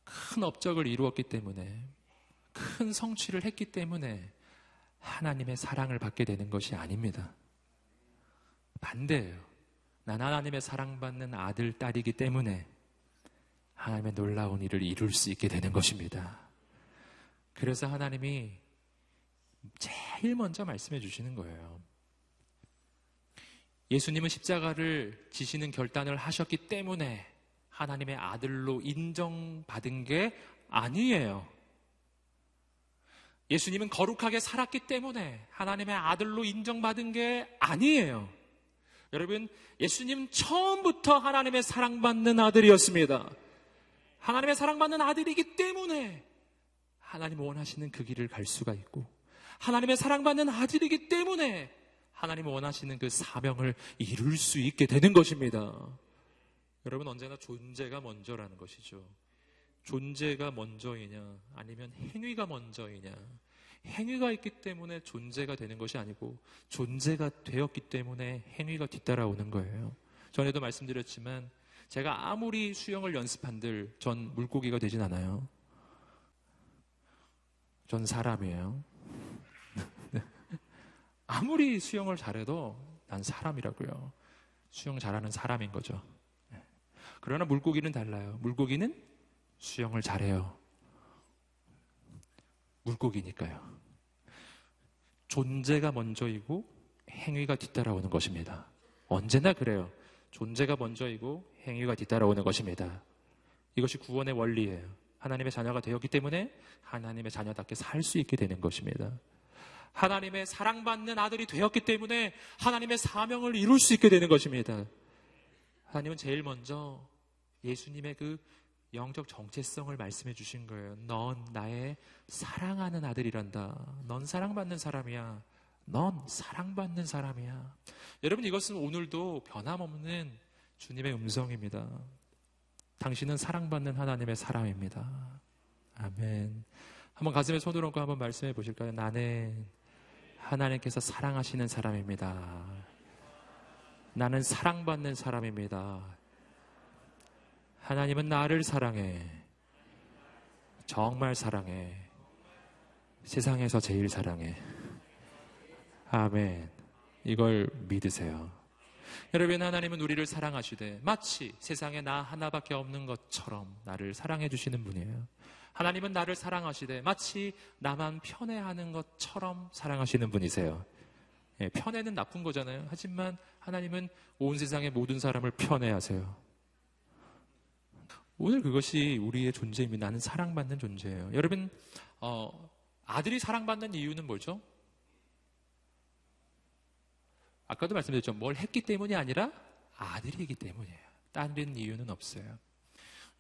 큰 업적을 이루었기 때문에 큰 성취를 했기 때문에 하나님의 사랑을 받게 되는 것이 아닙니다. 반대예요. 난 하나님의 사랑받는 아들, 딸이기 때문에 하나님의 놀라운 일을 이룰 수 있게 되는 것입니다. 그래서 하나님이 제일 먼저 말씀해 주시는 거예요. 예수님은 십자가를 지시는 결단을 하셨기 때문에 하나님의 아들로 인정받은 게 아니에요. 예수님은 거룩하게 살았기 때문에 하나님의 아들로 인정받은 게 아니에요. 여러분, 예수님 처음부터 하나님의 사랑받는 아들이었습니다. 하나님의 사랑받는 아들이기 때문에 하나님 원하시는 그 길을 갈 수가 있고, 하나님의 사랑받는 아들이기 때문에 하나님 원하시는 그 사명을 이룰 수 있게 되는 것입니다. 여러분, 언제나 존재가 먼저라는 것이죠. 존재가 먼저이냐, 아니면 행위가 먼저이냐. 행위가 있기 때문에 존재가 되는 것이 아니고 존재가 되었기 때문에 행위가 뒤따라오는 거예요. 전에도 말씀드렸지만 제가 아무리 수영을 연습한들 전 물고기가 되진 않아요. 전 사람이에요. 아무리 수영을 잘해도 난 사람이라고요. 수영 잘하는 사람인 거죠. 그러나 물고기는 달라요. 물고기는 수영을 잘해요. 물고기니까요. 존재가 먼저이고 행위가 뒤따라오는 것입니다. 언제나 그래요. 존재가 먼저이고 행위가 뒤따라오는 것입니다. 이것이 구원의 원리예요. 하나님의 자녀가 되었기 때문에 하나님의 자녀답게 살 수 있게 되는 것입니다. 하나님의 사랑받는 아들이 되었기 때문에 하나님의 사명을 이룰 수 있게 되는 것입니다. 하나님은 제일 먼저 예수님의 그 영적 정체성을 말씀해 주신 거예요. 넌 나의 사랑하는 아들이란다. 넌 사랑받는 사람이야. 넌 사랑받는 사람이야. 여러분 이것은 오늘도 변함없는 주님의 음성입니다. 당신은 사랑받는 하나님의 사람입니다. 아멘. 한번 가슴에 손을 얹고 한번 말씀해 보실까요? 나는 하나님께서 사랑하시는 사람입니다. 나는 사랑받는 사람입니다. 하나님은 나를 사랑해. 정말 사랑해. 세상에서 제일 사랑해. 아멘. 이걸 믿으세요. 여러분, 하나님은 우리를 사랑하시되 마치 세상에 나 하나밖에 없는 것처럼 나를 사랑해 주시는 분이에요. 하나님은 나를 사랑하시되 마치 나만 편애하는 것처럼 사랑하시는 분이세요. 예, 편애는 나쁜 거잖아요. 하지만 하나님은 온 세상의 모든 사람을 편애하세요. 오늘 그것이 우리의 존재입니다. 나는 사랑받는 존재예요. 여러분, 어, 아들이 사랑받는 이유는 뭐죠? 아까도 말씀드렸죠. 뭘 했기 때문이 아니라 아들이기 때문이에요. 다른 이유는 없어요.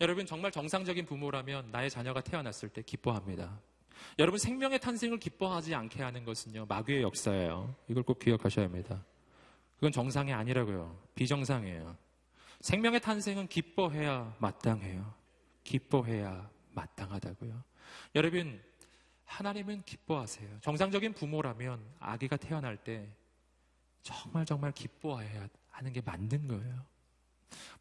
여러분, 정말 정상적인 부모라면 나의 자녀가 태어났을 때 기뻐합니다. 여러분, 생명의 탄생을 기뻐하지 않게 하는 것은요, 마귀의 역사예요. 이걸 꼭 기억하셔야 합니다. 그건 정상이 아니라고요. 비정상이에요. 생명의 탄생은 기뻐해야 마땅해요. 기뻐해야 마땅하다고요. 여러분, 하나님은 기뻐하세요. 정상적인 부모라면 아기가 태어날 때 정말 정말 기뻐해야 하는 게 맞는 거예요.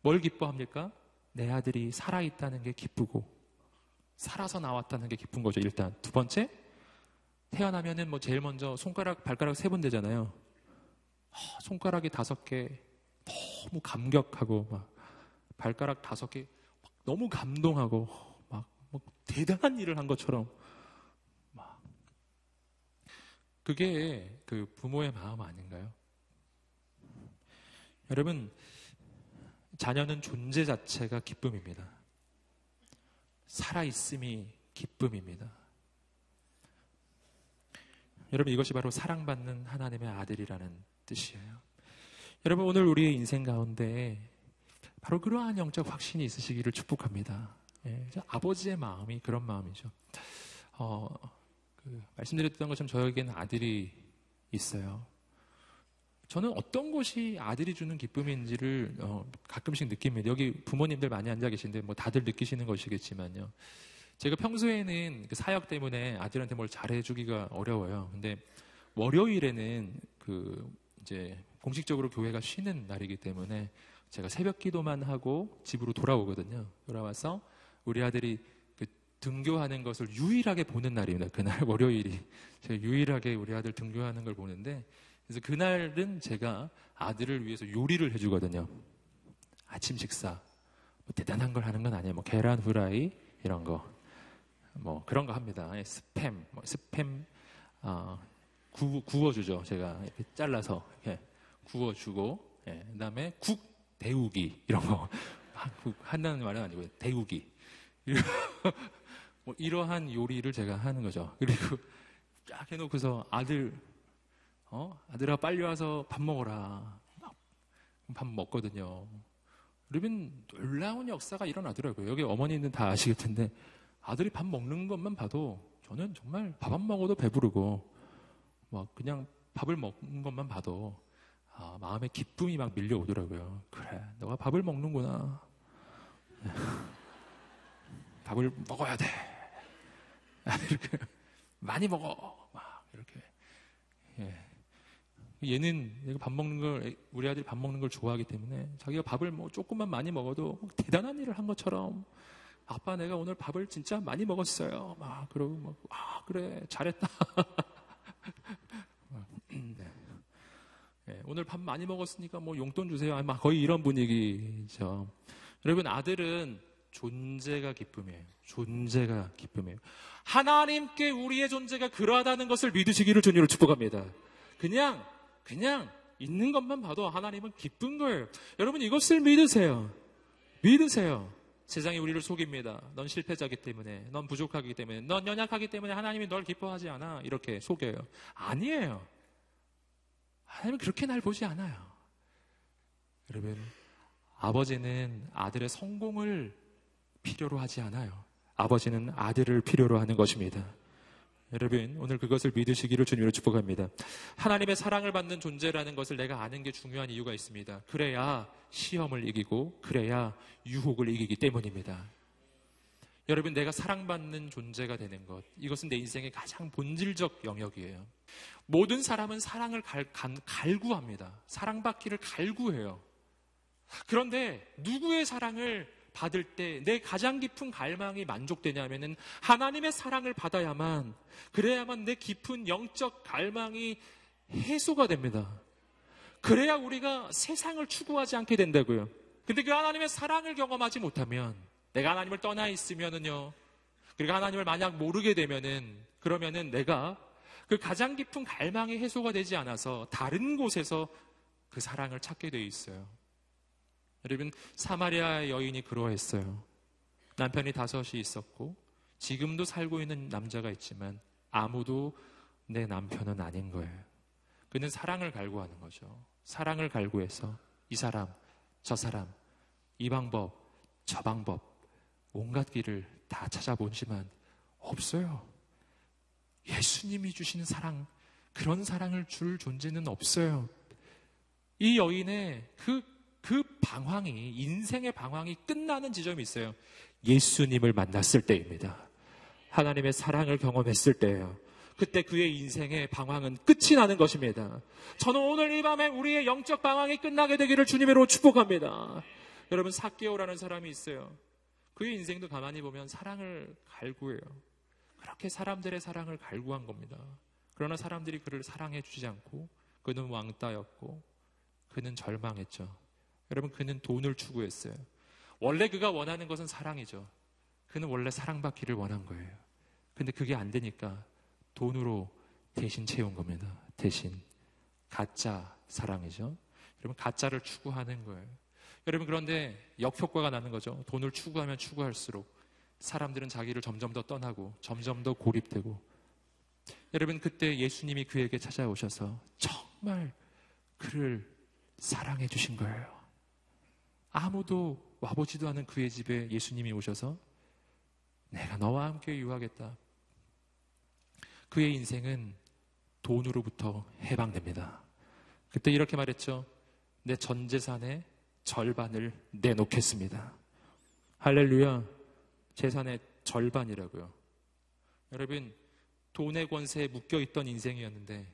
뭘 기뻐합니까? 내 아들이 살아있다는 게 기쁘고, 살아서 나왔다는 게 기쁜 거죠, 일단. 두 번째, 태어나면은 뭐 제일 먼저 손가락, 발가락 세 번 되잖아요. 손가락이 다섯 개, 너무 감격하고 막 발가락 다섯 개 너무 감동하고 막, 막 대단한 일을 한 것처럼 막 그게 그 부모의 마음 아닌가요? 여러분 자녀는 존재 자체가 기쁨입니다. 살아 있음이 기쁨입니다. 여러분 이것이 바로 사랑받는 하나님의 아들이라는 뜻이에요. 여러분 오늘 우리의 인생 가운데 바로 그러한 영적 확신이 있으시기를 축복합니다. 예, 아버지의 마음이 그런 마음이죠. 어, 그 말씀드렸던 것처럼 저에게는 아들이 있어요. 저는 어떤 것이 아들이 주는 기쁨인지를 어, 가끔씩 느낍니다. 여기 부모님들 많이 앉아 계신데 뭐 다들 느끼시는 것이겠지만요. 제가 평소에는 그 사역 때문에 아들한테 뭘 잘해주기가 어려워요. 근데 월요일에는 그 이제 공식적으로 교회가 쉬는 날이기 때문에 제가 새벽 기도만 하고 집으로 돌아오거든요. 돌아와서 우리 아들이 그 등교하는 것을 유일하게 보는 날입니다. 그날 월요일이 제가 유일하게 우리 아들 등교하는 걸 보는데 그래서 그날은 제가 아들을 위해서 요리를 해주거든요. 아침 식사 뭐 대단한 걸 하는 건 아니에요. 뭐 계란 후라이 이런 거 뭐 그런 거 합니다. 예, 스팸 뭐 스팸 어, 구, 구워주죠. 제가 이렇게 잘라서 이렇게 구워주고, 예, 그다음에 국 데우기 이런 거국 한다는 말은 아니고요. 데우기 뭐 이러한 요리를 제가 하는 거죠. 그리고 쫙 해놓고서 아들, 어 아들아 빨리 와서 밥 먹어라. 밥 먹거든요. 그러면 놀라운 역사가 일어나더라고요. 여기 어머니는 다 아시겠 텐데 아들이 밥 먹는 것만 봐도 저는 정말 밥 안 먹어도 배부르고 막 그냥 밥을 먹는 것만 봐도 아, 마음에 기쁨이 막 밀려오더라고요. 그래, 너가 밥을 먹는구나. 밥을 먹어야 돼. 이렇게 많이 먹어. 막 이렇게. 예. 얘는 밥 먹는 걸 우리 아들이 밥 먹는 걸 좋아하기 때문에 자기가 밥을 뭐 조금만 많이 먹어도 대단한 일을 한 것처럼 아빠 내가 오늘 밥을 진짜 많이 먹었어요. 막 그러고 막 아 그래 잘했다. 네. 네, 오늘 밥 많이 먹었으니까 뭐 용돈 주세요. 아마 거의 이런 분위기죠. 여러분 아들은 존재가 기쁨이에요. 존재가 기쁨이에요. 하나님께 우리의 존재가 그러하다는 것을 믿으시기를 주님으로 축복합니다. 그냥 그냥 있는 것만 봐도 하나님은 기쁜 거예요. 여러분 이것을 믿으세요. 믿으세요. 세상이 우리를 속입니다. 넌 실패자기 때문에, 넌 부족하기 때문에, 넌 연약하기 때문에 하나님이 널 기뻐하지 않아. 이렇게 속여요. 아니에요. 하나님은 그렇게 날 보지 않아요. 여러분, 아버지는 아들의 성공을 필요로 하지 않아요. 아버지는 아들을 필요로 하는 것입니다. 여러분, 오늘 그것을 믿으시기를 주님으로 축복합니다. 하나님의 사랑을 받는 존재라는 것을 내가 아는 게 중요한 이유가 있습니다. 그래야 시험을 이기고, 그래야 유혹을 이기기 때문입니다. 여러분, 내가 사랑받는 존재가 되는 것, 이것은 내 인생의 가장 본질적 영역이에요. 모든 사람은 사랑을 갈, 갈구합니다. 사랑받기를 갈구해요. 그런데 누구의 사랑을 받을 때 내 가장 깊은 갈망이 만족되냐면은 하나님의 사랑을 받아야만 그래야만 내 깊은 영적 갈망이 해소가 됩니다. 그래야 우리가 세상을 추구하지 않게 된다고요. 근데 그 하나님의 사랑을 경험하지 못하면 내가 하나님을 떠나 있으면은요. 그리고 하나님을 만약 모르게 되면은 그러면은 내가 그 가장 깊은 갈망이 해소가 되지 않아서 다른 곳에서 그 사랑을 찾게 돼 있어요. 여러분 사마리아 여인이 그러했어요. 남편이 다섯이 있었고 지금도 살고 있는 남자가 있지만 아무도 내 남편은 아닌 거예요. 그는 사랑을 갈구하는 거죠. 사랑을 갈구해서 이 사람, 저 사람, 이 방법, 저 방법, 온갖 길을 다 찾아보지만 없어요. 예수님이 주시는 사랑, 그런 사랑을 줄 존재는 없어요. 이 여인의 그 그 방황이, 인생의 방황이 끝나는 지점이 있어요. 예수님을 만났을 때입니다. 하나님의 사랑을 경험했을 때예요. 그때 그의 인생의 방황은 끝이 나는 것입니다. 저는 오늘 이 밤에 우리의 영적 방황이 끝나게 되기를 주님으로 축복합니다. 여러분, 사개오라는 사람이 있어요. 그의 인생도 가만히 보면 사랑을 갈구해요. 그렇게 사람들의 사랑을 갈구한 겁니다. 그러나 사람들이 그를 사랑해 주지 않고 그는 왕따였고 그는 절망했죠. 여러분, 그는 돈을 추구했어요. 원래 그가 원하는 것은 사랑이죠. 그는 원래 사랑받기를 원한 거예요. 근데 그게 안 되니까 돈으로 대신 채운 겁니다. 대신. 가짜 사랑이죠. 여러분, 가짜를 추구하는 거예요. 여러분, 그런데 역효과가 나는 거죠. 돈을 추구하면 추구할수록 사람들은 자기를 점점 더 떠나고 점점 더 고립되고 여러분, 그때 예수님이 그에게 찾아오셔서 정말 그를 사랑해 주신 거예요. 아무도 와보지도 않은 그의 집에 예수님이 오셔서 내가 너와 함께 유하겠다. 그의 인생은 돈으로부터 해방됩니다. 그때 이렇게 말했죠. 내 전 재산의 절반을 내놓겠습니다. 할렐루야. 재산의 절반이라고요. 여러분, 돈의 권세에 묶여 있던 인생이었는데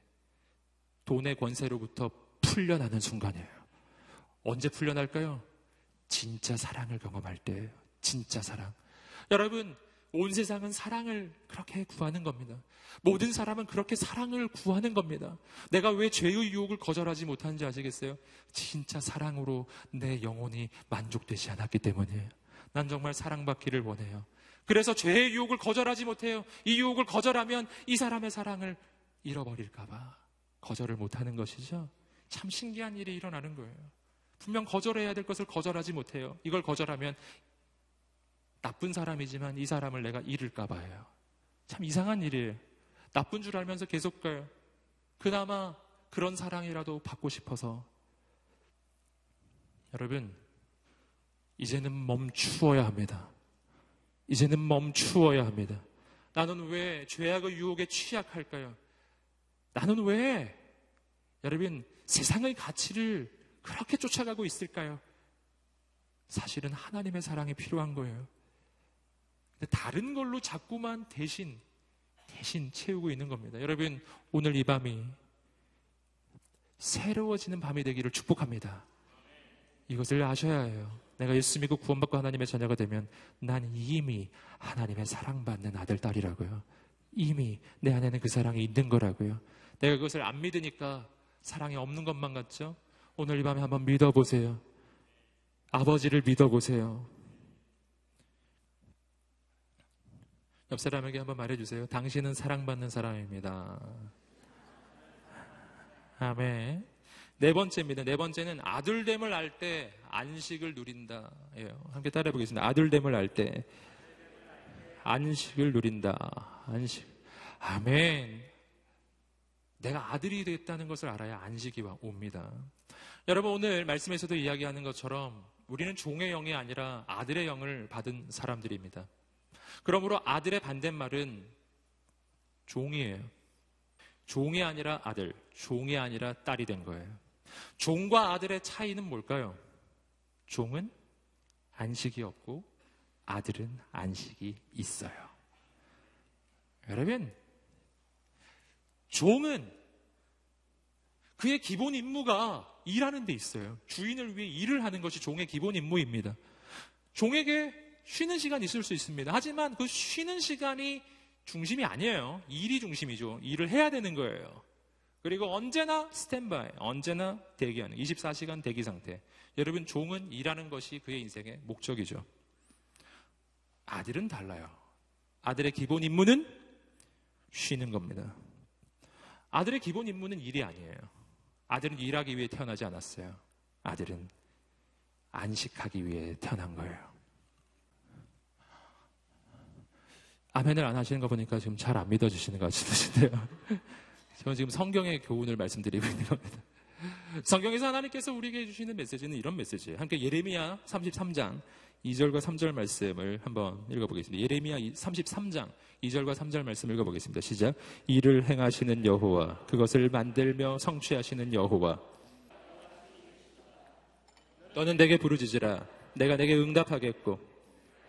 돈의 권세로부터 풀려나는 순간이에요. 언제 풀려날까요? 진짜 사랑을 경험할 때 진짜 사랑. 여러분, 온 세상은 사랑을 그렇게 구하는 겁니다. 모든 사람은 그렇게 사랑을 구하는 겁니다. 내가 왜 죄의 유혹을 거절하지 못하는지 아시겠어요? 진짜 사랑으로 내 영혼이 만족되지 않았기 때문이에요. 난 정말 사랑받기를 원해요. 그래서 죄의 유혹을 거절하지 못해요. 이 유혹을 거절하면 이 사람의 사랑을 잃어버릴까봐 거절을 못하는 것이죠. 참 신기한 일이 일어나는 거예요. 분명 거절해야 될 것을 거절하지 못해요. 이걸 거절하면 나쁜 사람이지만 이 사람을 내가 잃을까 봐요. 참 이상한 일이에요. 나쁜 줄 알면서 계속 가요. 그나마 그런 사랑이라도 받고 싶어서. 여러분, 이제는 멈추어야 합니다. 이제는 멈추어야 합니다. 나는 왜 죄악의 유혹에 취약할까요? 나는 왜 여러분 세상의 가치를 그렇게 쫓아가고 있을까요? 사실은 하나님의 사랑이 필요한 거예요. 근데 다른 걸로 자꾸만 대신 대신 채우고 있는 겁니다. 여러분 오늘 이 밤이 새로워지는 밤이 되기를 축복합니다. 이것을 아셔야 해요. 내가 예수 믿고 구원받고 하나님의 자녀가 되면 난 이미 하나님의 사랑받는 아들, 딸이라고요. 이미 내 안에는 그 사랑이 있는 거라고요. 내가 그것을 안 믿으니까 사랑이 없는 것만 같죠? 오늘 이 밤에 한번 믿어보세요. 아버지를 믿어보세요. 옆 사람에게 한번 말해주세요. 당신은 사랑받는 사람입니다. 아멘. 네 번째입니다. 네 번째는 아들됨을 알 때 안식을 누린다. 예요. 함께 따라해 보겠습니다. 아들됨을 알 때 안식을 누린다. 안식. 아멘. 내가 아들이 됐다는 것을 알아야 안식이 옵니다. 여러분 오늘 말씀에서도 이야기하는 것처럼 우리는 종의 영이 아니라 아들의 영을 받은 사람들입니다. 그러므로 아들의 반대말은 종이에요. 종이 아니라 아들, 종이 아니라 딸이 된 거예요. 종과 아들의 차이는 뭘까요? 종은 안식이 없고 아들은 안식이 있어요. 여러분, 종은 그의 기본 임무가 일하는 데 있어요. 주인을 위해 일을 하는 것이 종의 기본 임무입니다. 종에게 쉬는 시간 있을 수 있습니다. 하지만 그 쉬는 시간이 중심이 아니에요. 일이 중심이죠. 일을 해야 되는 거예요. 그리고 언제나 스탠바이, 언제나 대기하는 24시간 대기 상태. 여러분 종은 일하는 것이 그의 인생의 목적이죠. 아들은 달라요. 아들의 기본 임무는 쉬는 겁니다. 아들의 기본 임무는 일이 아니에요. 아들은 일하기 위해 태어나지 않았어요. 아들은 안식하기 위해 태어난 거예요. 아멘을 안 하시는 거 보니까 지금 잘 안 믿어주시는 것 같으신데요. 저는 지금 성경의 교훈을 말씀드리고 있는 겁니다. 성경에서 하나님께서 우리에게 주시는 메시지는 이런 메시지예요. 함께 예레미야 33장 2절과 3절 말씀을 한번 읽어보겠습니다. 예레미야 33장 2절과 3절 말씀 읽어보겠습니다. 시작. 일을 행하시는 여호와 그것을 만들며 성취하시는 여호와 너는 내게 부르짖으라 내가 내게 응답하겠고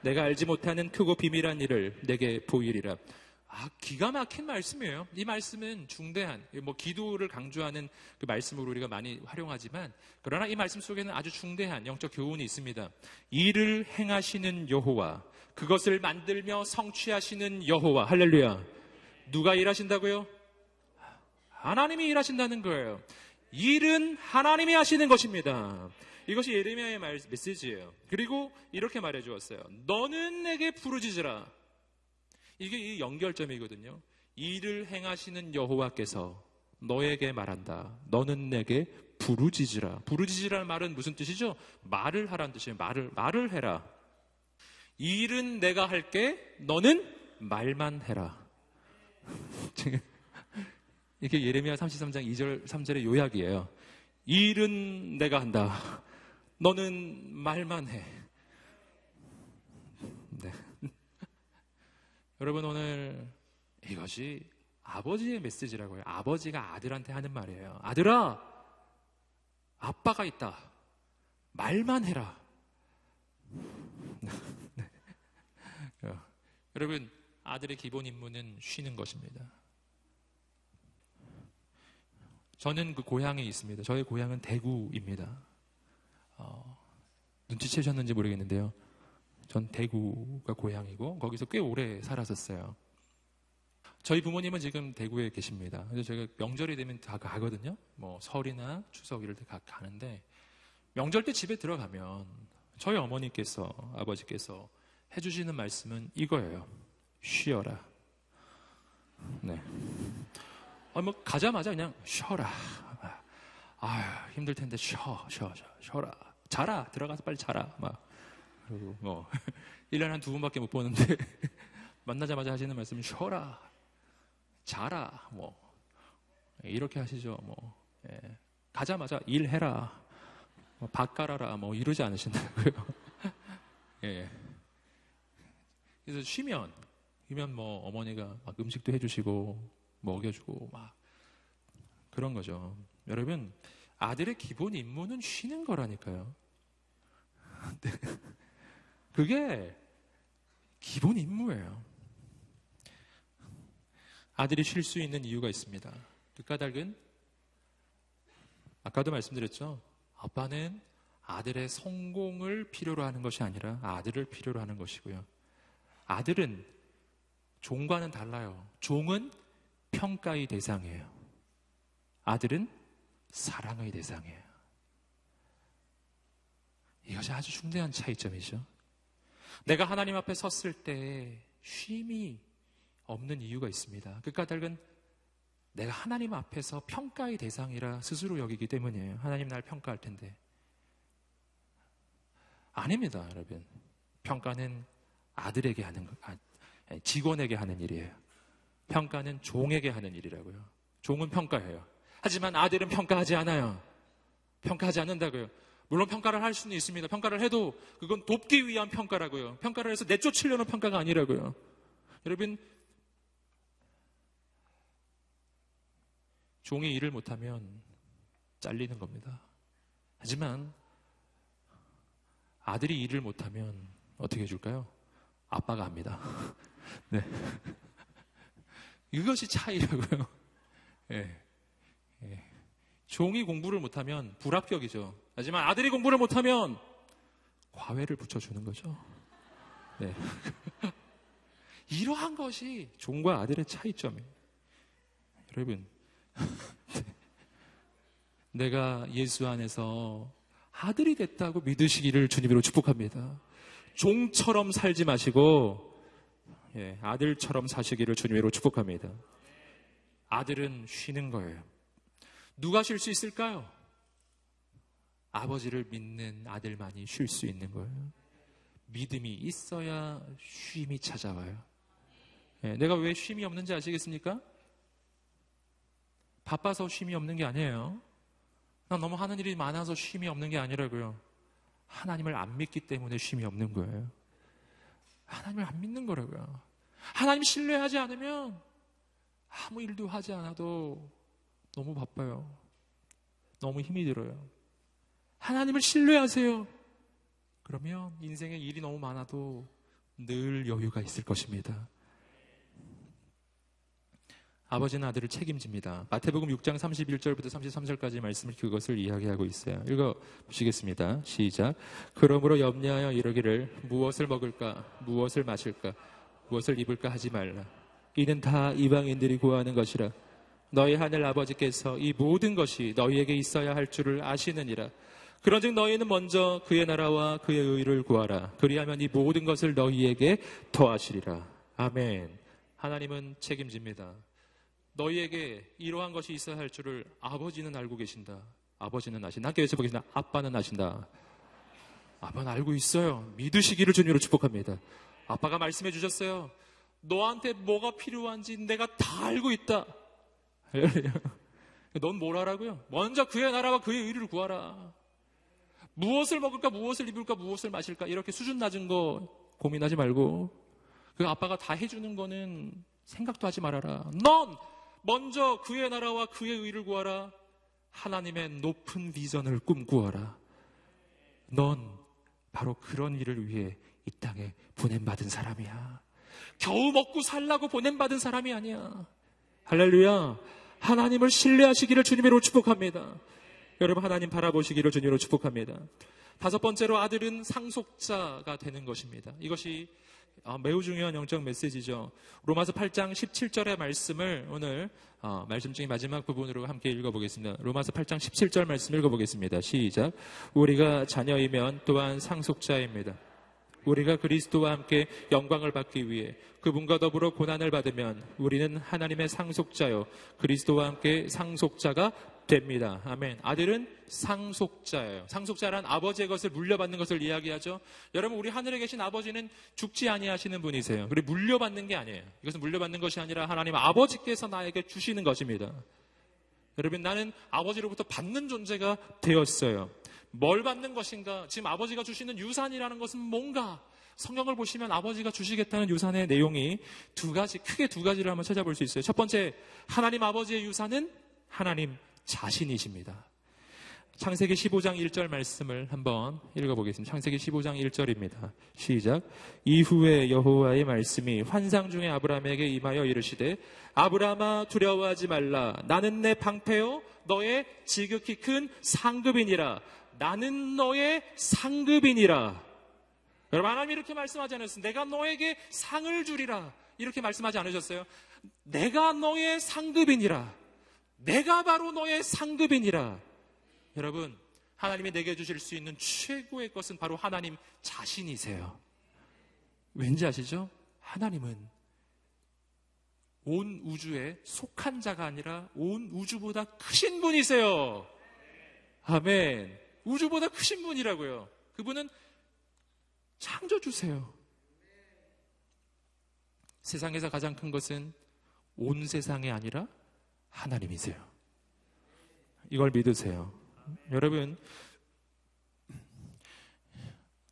내가 알지 못하는 크고 비밀한 일을 내게 보이리라. 아, 기가 막힌 말씀이에요. 이 말씀은 중대한, 뭐, 기도를 강조하는 그 말씀으로 우리가 많이 활용하지만, 그러나 이 말씀 속에는 아주 중대한 영적 교훈이 있습니다. 일을 행하시는 여호와, 그것을 만들며 성취하시는 여호와, 할렐루야. 누가 일하신다고요? 하나님이 일하신다는 거예요. 일은 하나님이 하시는 것입니다. 이것이 예레미야의 말, 메시지예요. 그리고 이렇게 말해 주었어요. 너는 내게 부르짖으라. 이게 이 연결점이거든요. 일을 행하시는 여호와께서 너에게 말한다. 너는 내게 부르짖으라. 부르짖으라는 말은 무슨 뜻이죠? 말을 하라는 뜻이에요. 말을 말을 해라. 일은 내가 할게. 너는 말만 해라. 이게 예레미야 33장 2절 3절의 요약이에요. 일은 내가 한다. 너는 말만 해. 네. 여러분 오늘 이것이 아버지의 메시지라고요. 아버지가 아들한테 하는 말이에요. 아들아, 아빠가 있다. 말만 해라. 네. 어, 여러분, 아들의 기본 임무는 쉬는 것입니다. 저는 그 고향에 있습니다. 저의 고향은 대구입니다. 어, 눈치채셨는지 모르겠는데요. 전 대구가 고향이고 거기서 꽤 오래 살았었어요. 저희 부모님은 지금 대구에 계십니다. 그래서 제가 명절이 되면 다 가거든요. 뭐 설이나 추석 이럴 때 가, 가는데 명절 때 집에 들어가면 저희 어머니께서 아버지께서 해주시는 말씀은 이거예요. 쉬어라. 네. 아, 뭐 가자마자 그냥 쉬어라. 아휴 힘들 텐데 쉬어, 쉬어, 쉬어, 쉬어라. 자라. 들어가서 빨리 자라. 막 그리고 뭐 1년에 한 두 번밖에 못 보는데 만나자마자 하시는 말씀은 쉬어라. 자라. 뭐 이렇게 하시죠. 뭐 예. 가자마자 일해라. 뭐, 밥 깔아라. 뭐 이러지 않으신다고요. 예. 그래서 쉬면 쉬면 뭐 어머니가 막 음식도 해주시고 먹여주고 막 그런 거죠. 여러분 아들의 기본 임무는 쉬는 거라니까요. 그게 기본 임무예요. 아들이 쉴 수 있는 이유가 있습니다. 그 까닭은 아까도 말씀드렸죠. 아빠는 아들의 성공을 필요로 하는 것이 아니라 아들을 필요로 하는 것이고요. 아들은 종과는 달라요. 종은 평가의 대상이에요. 아들은 사랑의 대상이에요. 이것이 아주 중대한 차이점이죠. 내가 하나님 앞에 섰을 때 쉼이 없는 이유가 있습니다. 그 까닭은 내가 하나님 앞에서 평가의 대상이라 스스로 여기기 때문이에요. 하나님 날 평가할 텐데. 아닙니다, 여러분. 평가는 아들에게 하는 거, 아, 직원에게 하는 일이에요. 평가는 종에게 하는 일이라고요. 종은 평가해요. 하지만 아들은 평가하지 않아요. 평가하지 않는다고요. 물론 평가를 할 수는 있습니다. 평가를 해도 그건 돕기 위한 평가라고요. 평가를 해서 내쫓으려는 평가가 아니라고요. 여러분, 종이 일을 못하면 잘리는 겁니다. 하지만 아들이 일을 못하면 어떻게 해줄까요? 아빠가 합니다. 네. 이것이 차이라고요. 예. 예. 종이 공부를 못하면 불합격이죠. 하지만 아들이 공부를 못하면 과외를 붙여주는 거죠. 네. 이러한 것이 종과 아들의 차이점이에요. 여러분, 내가 예수 안에서 아들이 됐다고 믿으시기를 주님으로 축복합니다. 종처럼 살지 마시고 예, 아들처럼 사시기를 주님으로 축복합니다. 아들은 쉬는 거예요. 누가 쉴 수 있을까요? 아버지를 믿는 아들만이 쉴 수 있는 거예요. 믿음이 있어야 쉼이 찾아와요. 예, 내가 왜 쉼이 없는지 아시겠습니까? 바빠서 쉼이 없는 게 아니에요. 난 너무 하는 일이 많아서 쉼이 없는 게 아니라고요. 하나님을 안 믿기 때문에 쉼이 없는 거예요. 하나님을 안 믿는 거라고요. 하나님 신뢰하지 않으면 아무 일도 하지 않아도 너무 바빠요. 너무 힘이 들어요. 하나님을 신뢰하세요. 그러면 인생에 일이 너무 많아도 늘 여유가 있을 것입니다. 아버지는 아들을 책임집니다. 마태복음 6장 31절부터 33절까지 말씀을 그것을 이야기하고 있어요. 읽어 보시겠습니다. 시작. 그러므로 염려하여 이러기를 무엇을 먹을까, 무엇을 마실까, 무엇을 입을까 하지 말라. 이는 다 이방인들이 구하는 것이라. 너희 하늘 아버지께서 이 모든 것이 너희에게 있어야 할 줄을 아시느니라. 그런즉 너희는 먼저 그의 나라와 그의 의를 구하라. 그리하면 이 모든 것을 너희에게 더하시리라. 아멘. 하나님은 책임집니다. 너희에게 이러한 것이 있어야 할 줄을 아버지는 알고 계신다. 아버지는 아신다. 함께 외쳐보겠습니다. 아빠는 아신다. 아빠는 알고 있어요. 믿으시기를 주님으로 축복합니다. 아빠가 말씀해 주셨어요. 너한테 뭐가 필요한지 내가 다 알고 있다. 넌 뭘 하라고요? 먼저 그의 나라와 그의 의를 구하라. 무엇을 먹을까, 무엇을 입을까, 무엇을 마실까, 이렇게 수준 낮은 거 고민하지 말고, 그 아빠가 다 해주는 거는 생각도 하지 말아라. 넌 먼저 그의 나라와 그의 의를 구하라. 하나님의 높은 비전을 꿈꾸어라. 넌 바로 그런 일을 위해 이 땅에 보냄받은 사람이야. 겨우 먹고 살라고 보냄받은 사람이 아니야. 할렐루야. 하나님을 신뢰하시기를 주님으로 축복합니다. 여러분 하나님 바라보시기를 주님으로 축복합니다. 다섯 번째로 아들은 상속자가 되는 것입니다. 이것이 아, 매우 중요한 영적 메시지죠. 로마서 8장 17절의 말씀을 오늘 어, 말씀 중에 마지막 부분으로 함께 읽어보겠습니다. 로마서 8장 17절 말씀 읽어보겠습니다. 시작. 우리가 자녀이면 또한 상속자입니다. 우리가 그리스도와 함께 영광을 받기 위해 그분과 더불어 고난을 받으면 우리는 하나님의 상속자요 그리스도와 함께 상속자가 됩니다. 아멘. 아들은 상속자예요. 상속자란 아버지의 것을 물려받는 것을 이야기하죠. 여러분 우리 하늘에 계신 아버지는 죽지 아니하시는 분이세요. 그리고 물려받는 게 아니에요. 이것은 물려받는 것이 아니라 하나님 아버지께서 나에게 주시는 것입니다. 여러분 나는 아버지로부터 받는 존재가 되었어요. 뭘 받는 것인가? 지금 아버지가 주시는 유산이라는 것은 뭔가? 성경을 보시면 아버지가 주시겠다는 유산의 내용이 두 가지, 크게 두 가지를 한번 찾아볼 수 있어요. 첫 번째, 하나님 아버지의 유산은 하나님 자신이십니다. 창세기 15장 1절 말씀을 한번 읽어보겠습니다. 창세기 15장 1절입니다. 시작. 이후에 여호와의 말씀이 환상 중에 아브라함에게 임하여 이르시되 아브라함아 두려워하지 말라. 나는 내 방패요 너의 지극히 큰 상급이니라. 나는 너의 상급이니라. 여러분 하나님이 이렇게 말씀하지 않았어요. 내가 너에게 상을 주리라. 이렇게 말씀하지 않으셨어요. 내가 너의 상급이니라. 내가 바로 너의 상급이니라. 여러분, 하나님이 내게 주실 수 있는 최고의 것은 바로 하나님 자신이세요. 왠지 아시죠? 하나님은 온 우주에 속한 자가 아니라 온 우주보다 크신 분이세요. 아멘. 우주보다 크신 분이라고요. 그분은 창조주세요. 세상에서 가장 큰 것은 온 세상이 아니라 하나님이세요. 이걸 믿으세요. 여러분,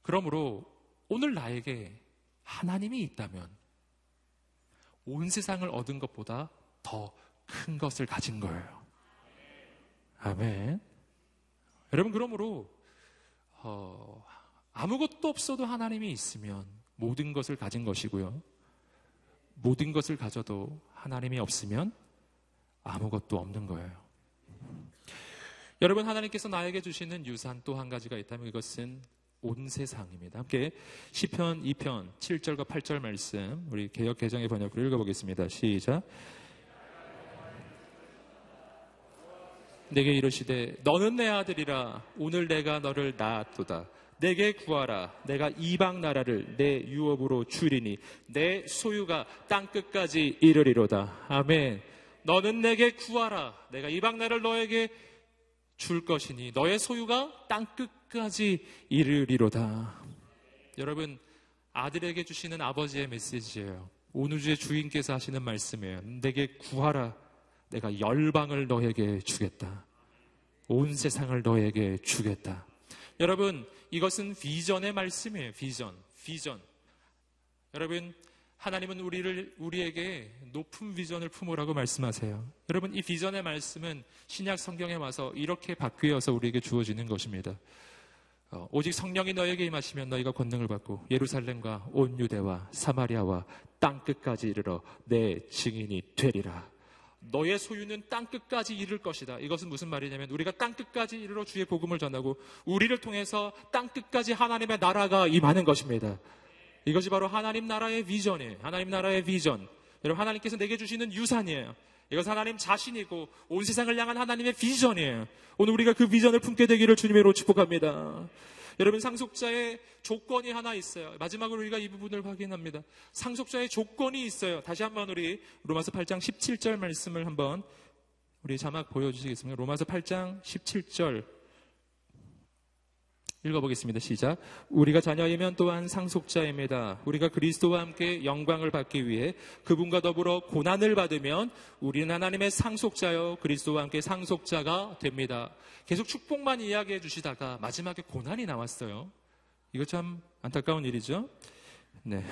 그러므로 오늘 나에게 하나님이 있다면 온 세상을 얻은 것보다 더 큰 것을 가진 거예요. 아멘. 여러분, 그러므로, 어, 아무것도 없어도 하나님이 있으면 모든 것을 가진 것이고요. 모든 것을 가져도 하나님이 없으면 아무것도 없는 거예요. 여러분 하나님께서 나에게 주시는 유산 또 한 가지가 있다면 이것은 온 세상입니다. 함께 시편 2편 7절과 8절 말씀 우리 개혁 개정의 번역으로 읽어 보겠습니다. 시작. 내게 이르시되 너는 내 아들이라 오늘 내가 너를 낳았도다. 내게 구하라. 내가 이방 나라를 내 유업으로 주리니 내 소유가 땅 끝까지 이르리로다. 아멘. 너는 내게 구하라. 내가 이방 나라를 너에게 줄 것이니 너의 소유가 땅 끝까지 이르리로다. 여러분, 아들에게 주시는 아버지의 메시지예요. 온 우주의 주인께서 하시는 말씀이에요. 내게 구하라. 내가 열방을 너에게 주겠다. 온 세상을 너에게 주겠다. 여러분, 이것은 비전의 말씀이에요. 비전. 비전. 여러분, 하나님은 우리를 우리에게 높은 비전을 품으라고 말씀하세요. 여러분 이 비전의 말씀은 신약 성경에 와서 이렇게 바뀌어서 우리에게 주어지는 것입니다. 어, 오직 성령이 너에게 임하시면 너희가 권능을 받고 예루살렘과 온 유대와 사마리아와 땅 끝까지 이르러 내 증인이 되리라. 너의 소유는 땅 끝까지 이를 것이다. 이것은 무슨 말이냐면 우리가 땅 끝까지 이르러 주의 복음을 전하고 우리를 통해서 땅 끝까지 하나님의 나라가 임하는 것입니다. 이것이 바로 하나님 나라의 비전이에요. 하나님 나라의 비전. 여러분, 하나님께서 내게 주시는 유산이에요. 이것은 하나님 자신이고 온 세상을 향한 하나님의 비전이에요. 오늘 우리가 그 비전을 품게 되기를 주님으로 축복합니다. 여러분 상속자의 조건이 하나 있어요. 마지막으로 우리가 이 부분을 확인합니다. 상속자의 조건이 있어요. 다시 한번 우리 로마서 8장 17절 말씀을 한번 우리 자막 보여주시겠습니까? 로마서 8장 17절 읽어보겠습니다. 시작. 우리가 자녀이면 또한 상속자입니다. 우리가 그리스도와 함께 영광을 받기 위해 그분과 더불어 고난을 받으면 우리는 하나님의 상속자요. 그리스도와 함께 상속자가 됩니다. 계속 축복만 이야기해 주시다가 마지막에 고난이 나왔어요. 이거 참 안타까운 일이죠. 네.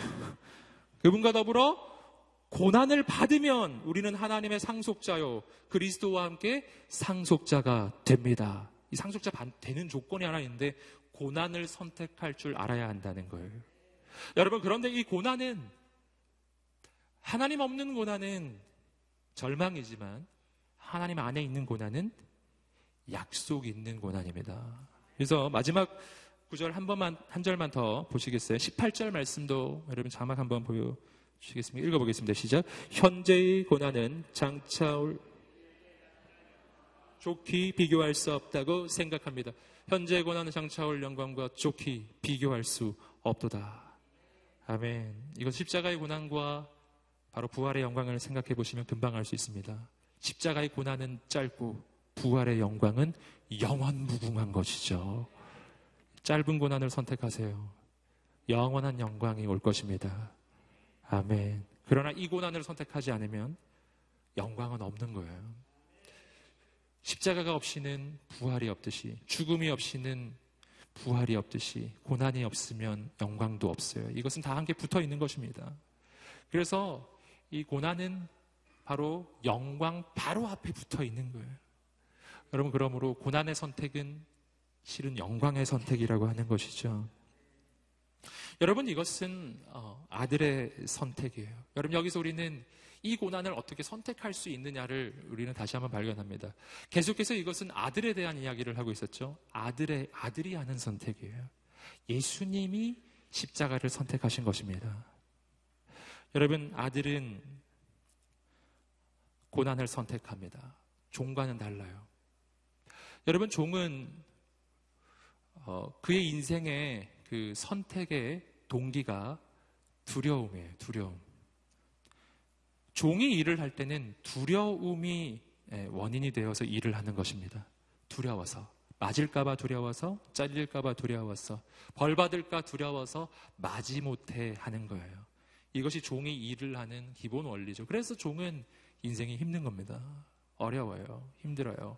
그분과 더불어 고난을 받으면 우리는 하나님의 상속자요. 그리스도와 함께 상속자가 됩니다. 이 상속자 되는 조건이 하나 있는데 고난을 선택할 줄 알아야 한다는 거예요. 여러분, 그런데 이 고난은 하나님 없는 고난은 절망이지만 하나님 안에 있는 고난은 약속 있는 고난입니다. 그래서 마지막 구절 한 번만, 한 절만 더 보시겠어요? 18절 말씀도 여러분 자막 한번 보여주시겠습니까? 읽어보겠습니다. 시작. 현재의 고난은 장차올 좋게 비교할 수 없다고 생각합니다. 현재 고난은 장차올 영광과 좋게 비교할 수 없도다. 아멘. 이건 십자가의 고난과 바로 부활의 영광을 생각해 보시면 금방 알 수 있습니다. 십자가의 고난은 짧고 부활의 영광은 영원 무궁한 것이죠. 짧은 고난을 선택하세요. 영원한 영광이 올 것입니다. 아멘. 그러나 이 고난을 선택하지 않으면 영광은 없는 거예요. 십자가가 없이는 부활이 없듯이 죽음이 없이는 부활이 없듯이 고난이 없으면 영광도 없어요. 이것은 다 함께 붙어 있는 것입니다. 그래서 이 고난은 바로 영광 바로 앞에 붙어 있는 거예요. 여러분 그러므로 고난의 선택은 실은 영광의 선택이라고 하는 것이죠. 여러분 이것은 어, 아들의 선택이에요. 여러분 여기서 우리는 이 고난을 어떻게 선택할 수 있느냐를 우리는 다시 한번 발견합니다. 계속해서 이것은 아들에 대한 이야기를 하고 있었죠. 아들의 아들이 하는 선택이에요. 예수님이 십자가를 선택하신 것입니다. 여러분 아들은 고난을 선택합니다. 종과는 달라요. 여러분 종은 어, 그의 인생의 그 선택의 동기가 두려움이에요. 두려움. 종이 일을 할 때는 두려움이 예, 원인이 되어서 일을 하는 것입니다. 두려워서. 맞을까봐 두려워서, 잘릴까봐 두려워서, 벌 받을까 두려워서 마지 못해 하는 거예요. 이것이 종이 일을 하는 기본 원리죠. 그래서 종은 인생이 힘든 겁니다. 어려워요. 힘들어요.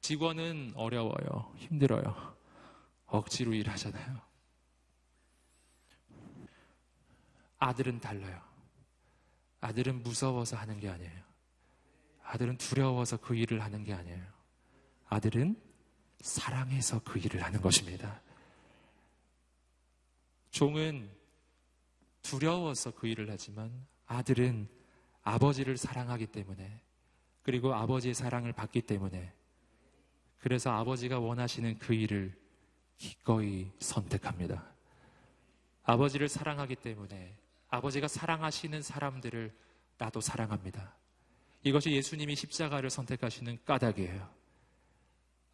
직원은 어려워요. 힘들어요. 억지로 일하잖아요. 아들은 달라요. 아들은 무서워서 하는 게 아니에요. 아들은 두려워서 그 일을 하는 게 아니에요. 아들은 사랑해서 그 일을 하는 것입니다. 종은 두려워서 그 일을 하지만 아들은 아버지를 사랑하기 때문에 그리고 아버지의 사랑을 받기 때문에 그래서 아버지가 원하시는 그 일을 기꺼이 선택합니다. 아버지를 사랑하기 때문에 아버지가 사랑하시는 사람들을 나도 사랑합니다. 이것이 예수님이 십자가를 선택하시는 까닭이에요.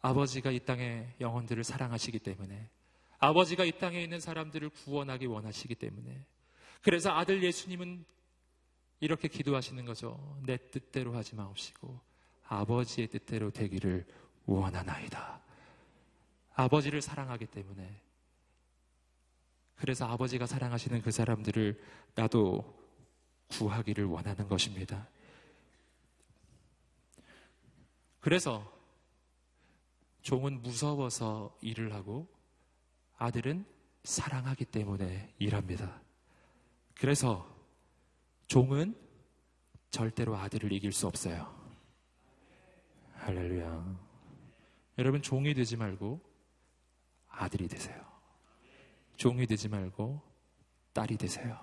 아버지가 이 땅의 영혼들을 사랑하시기 때문에 아버지가 이 땅에 있는 사람들을 구원하기 원하시기 때문에 그래서 아들 예수님은 이렇게 기도하시는 거죠. 내 뜻대로 하지 마옵시고 아버지의 뜻대로 되기를 원하나이다. 아버지를 사랑하기 때문에 그래서 아버지가 사랑하시는 그 사람들을 나도 구하기를 원하는 것입니다. 그래서 종은 무서워서 일을 하고 아들은 사랑하기 때문에 일합니다. 그래서 종은 절대로 아들을 이길 수 없어요. 할렐루야. 여러분 종이 되지 말고 아들이 되세요. 종이 되지 말고 딸이 되세요.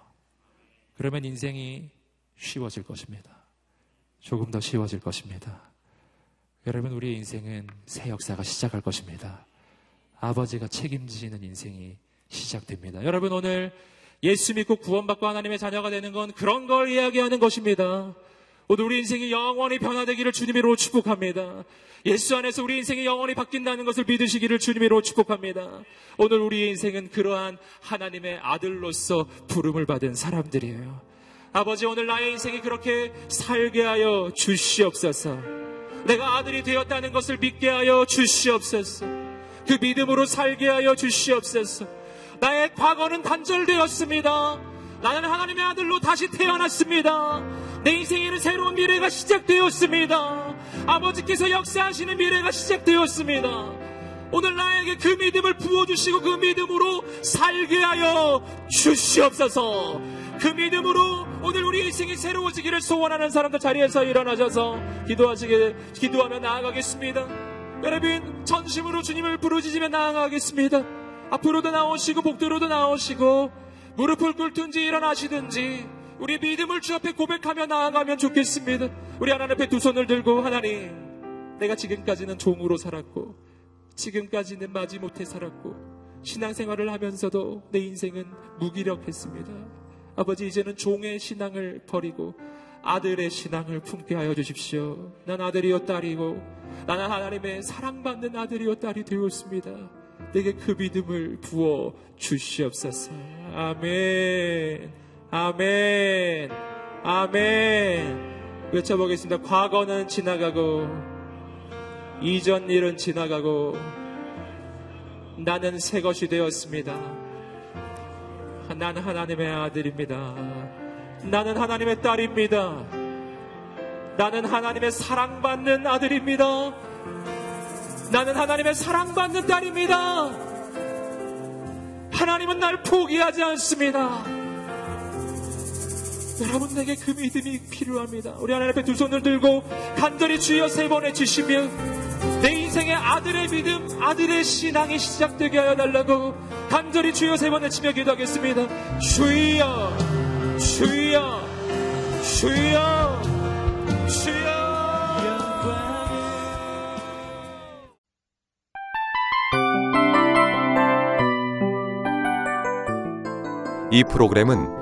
그러면 인생이 쉬워질 것입니다. 조금 더 쉬워질 것입니다. 여러분, 우리의 인생은 새 역사가 시작할 것입니다. 아버지가 책임지는 인생이 시작됩니다. 여러분, 오늘 예수 믿고 구원받고 하나님의 자녀가 되는 건 그런 걸 이야기하는 것입니다. 오늘 우리 인생이 영원히 변화되기를 주님으로 축복합니다. 예수 안에서 우리 인생이 영원히 바뀐다는 것을 믿으시기를 주님으로 축복합니다. 오늘 우리의 인생은 그러한 하나님의 아들로서 부름을 받은 사람들이에요. 아버지 오늘 나의 인생이 그렇게 살게 하여 주시옵소서. 내가 아들이 되었다는 것을 믿게 하여 주시옵소서. 그 믿음으로 살게 하여 주시옵소서. 나의 과거는 단절되었습니다. 나는 하나님의 아들로 다시 태어났습니다. 내 인생에는 새로운 미래가 시작되었습니다. 아버지께서 역사하시는 미래가 시작되었습니다. 오늘 나에게 그 믿음을 부어주시고 그 믿음으로 살게 하여 주시옵소서. 그 믿음으로 오늘 우리 인생이 새로워지기를 소원하는 사람들 자리에서 일어나셔서 기도하시게, 기도하며 나아가겠습니다. 여러분, 전심으로 주님을 부르짖으며 나아가겠습니다. 앞으로도 나오시고, 복도로도 나오시고, 무릎을 꿇든지 일어나시든지, 우리 믿음을 주 앞에 고백하며 나아가면 좋겠습니다. 우리 하나님 앞에 두 손을 들고 하나님, 내가 지금까지는 종으로 살았고, 지금까지는 마지못해 살았고, 신앙생활을 하면서도 내 인생은 무기력했습니다. 아버지, 이제는 종의 신앙을 버리고 아들의 신앙을 품게 하여 주십시오. 난 아들이요 딸이고, 나는 하나님의 사랑받는 아들이요 딸이 되었습니다. 내게 그 믿음을 부어 주시옵소서. 아멘. 아멘. 아멘. 외쳐보겠습니다. 과거는 지나가고, 이전 일은 지나가고, 나는 새 것이 되었습니다. 나는 하나님의 아들입니다. 나는 하나님의 딸입니다. 나는 하나님의 사랑받는 아들입니다. 나는 하나님의 사랑받는 딸입니다. 하나님은 날 포기하지 않습니다. 여러분 내게 그 믿음이 필요합니다. 우리 하나님 앞에 두 손을 들고 간절히 주여 세번 외치시며 내 인생의 아들의 믿음, 아들의 신앙이 시작되게 하여 달라고 간절히 주여 세번 외치며 기도하겠습니다. 주여, 주여, 주여, 주여. 이 프로그램은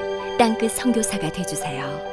땅끝 선교사가 되주세요.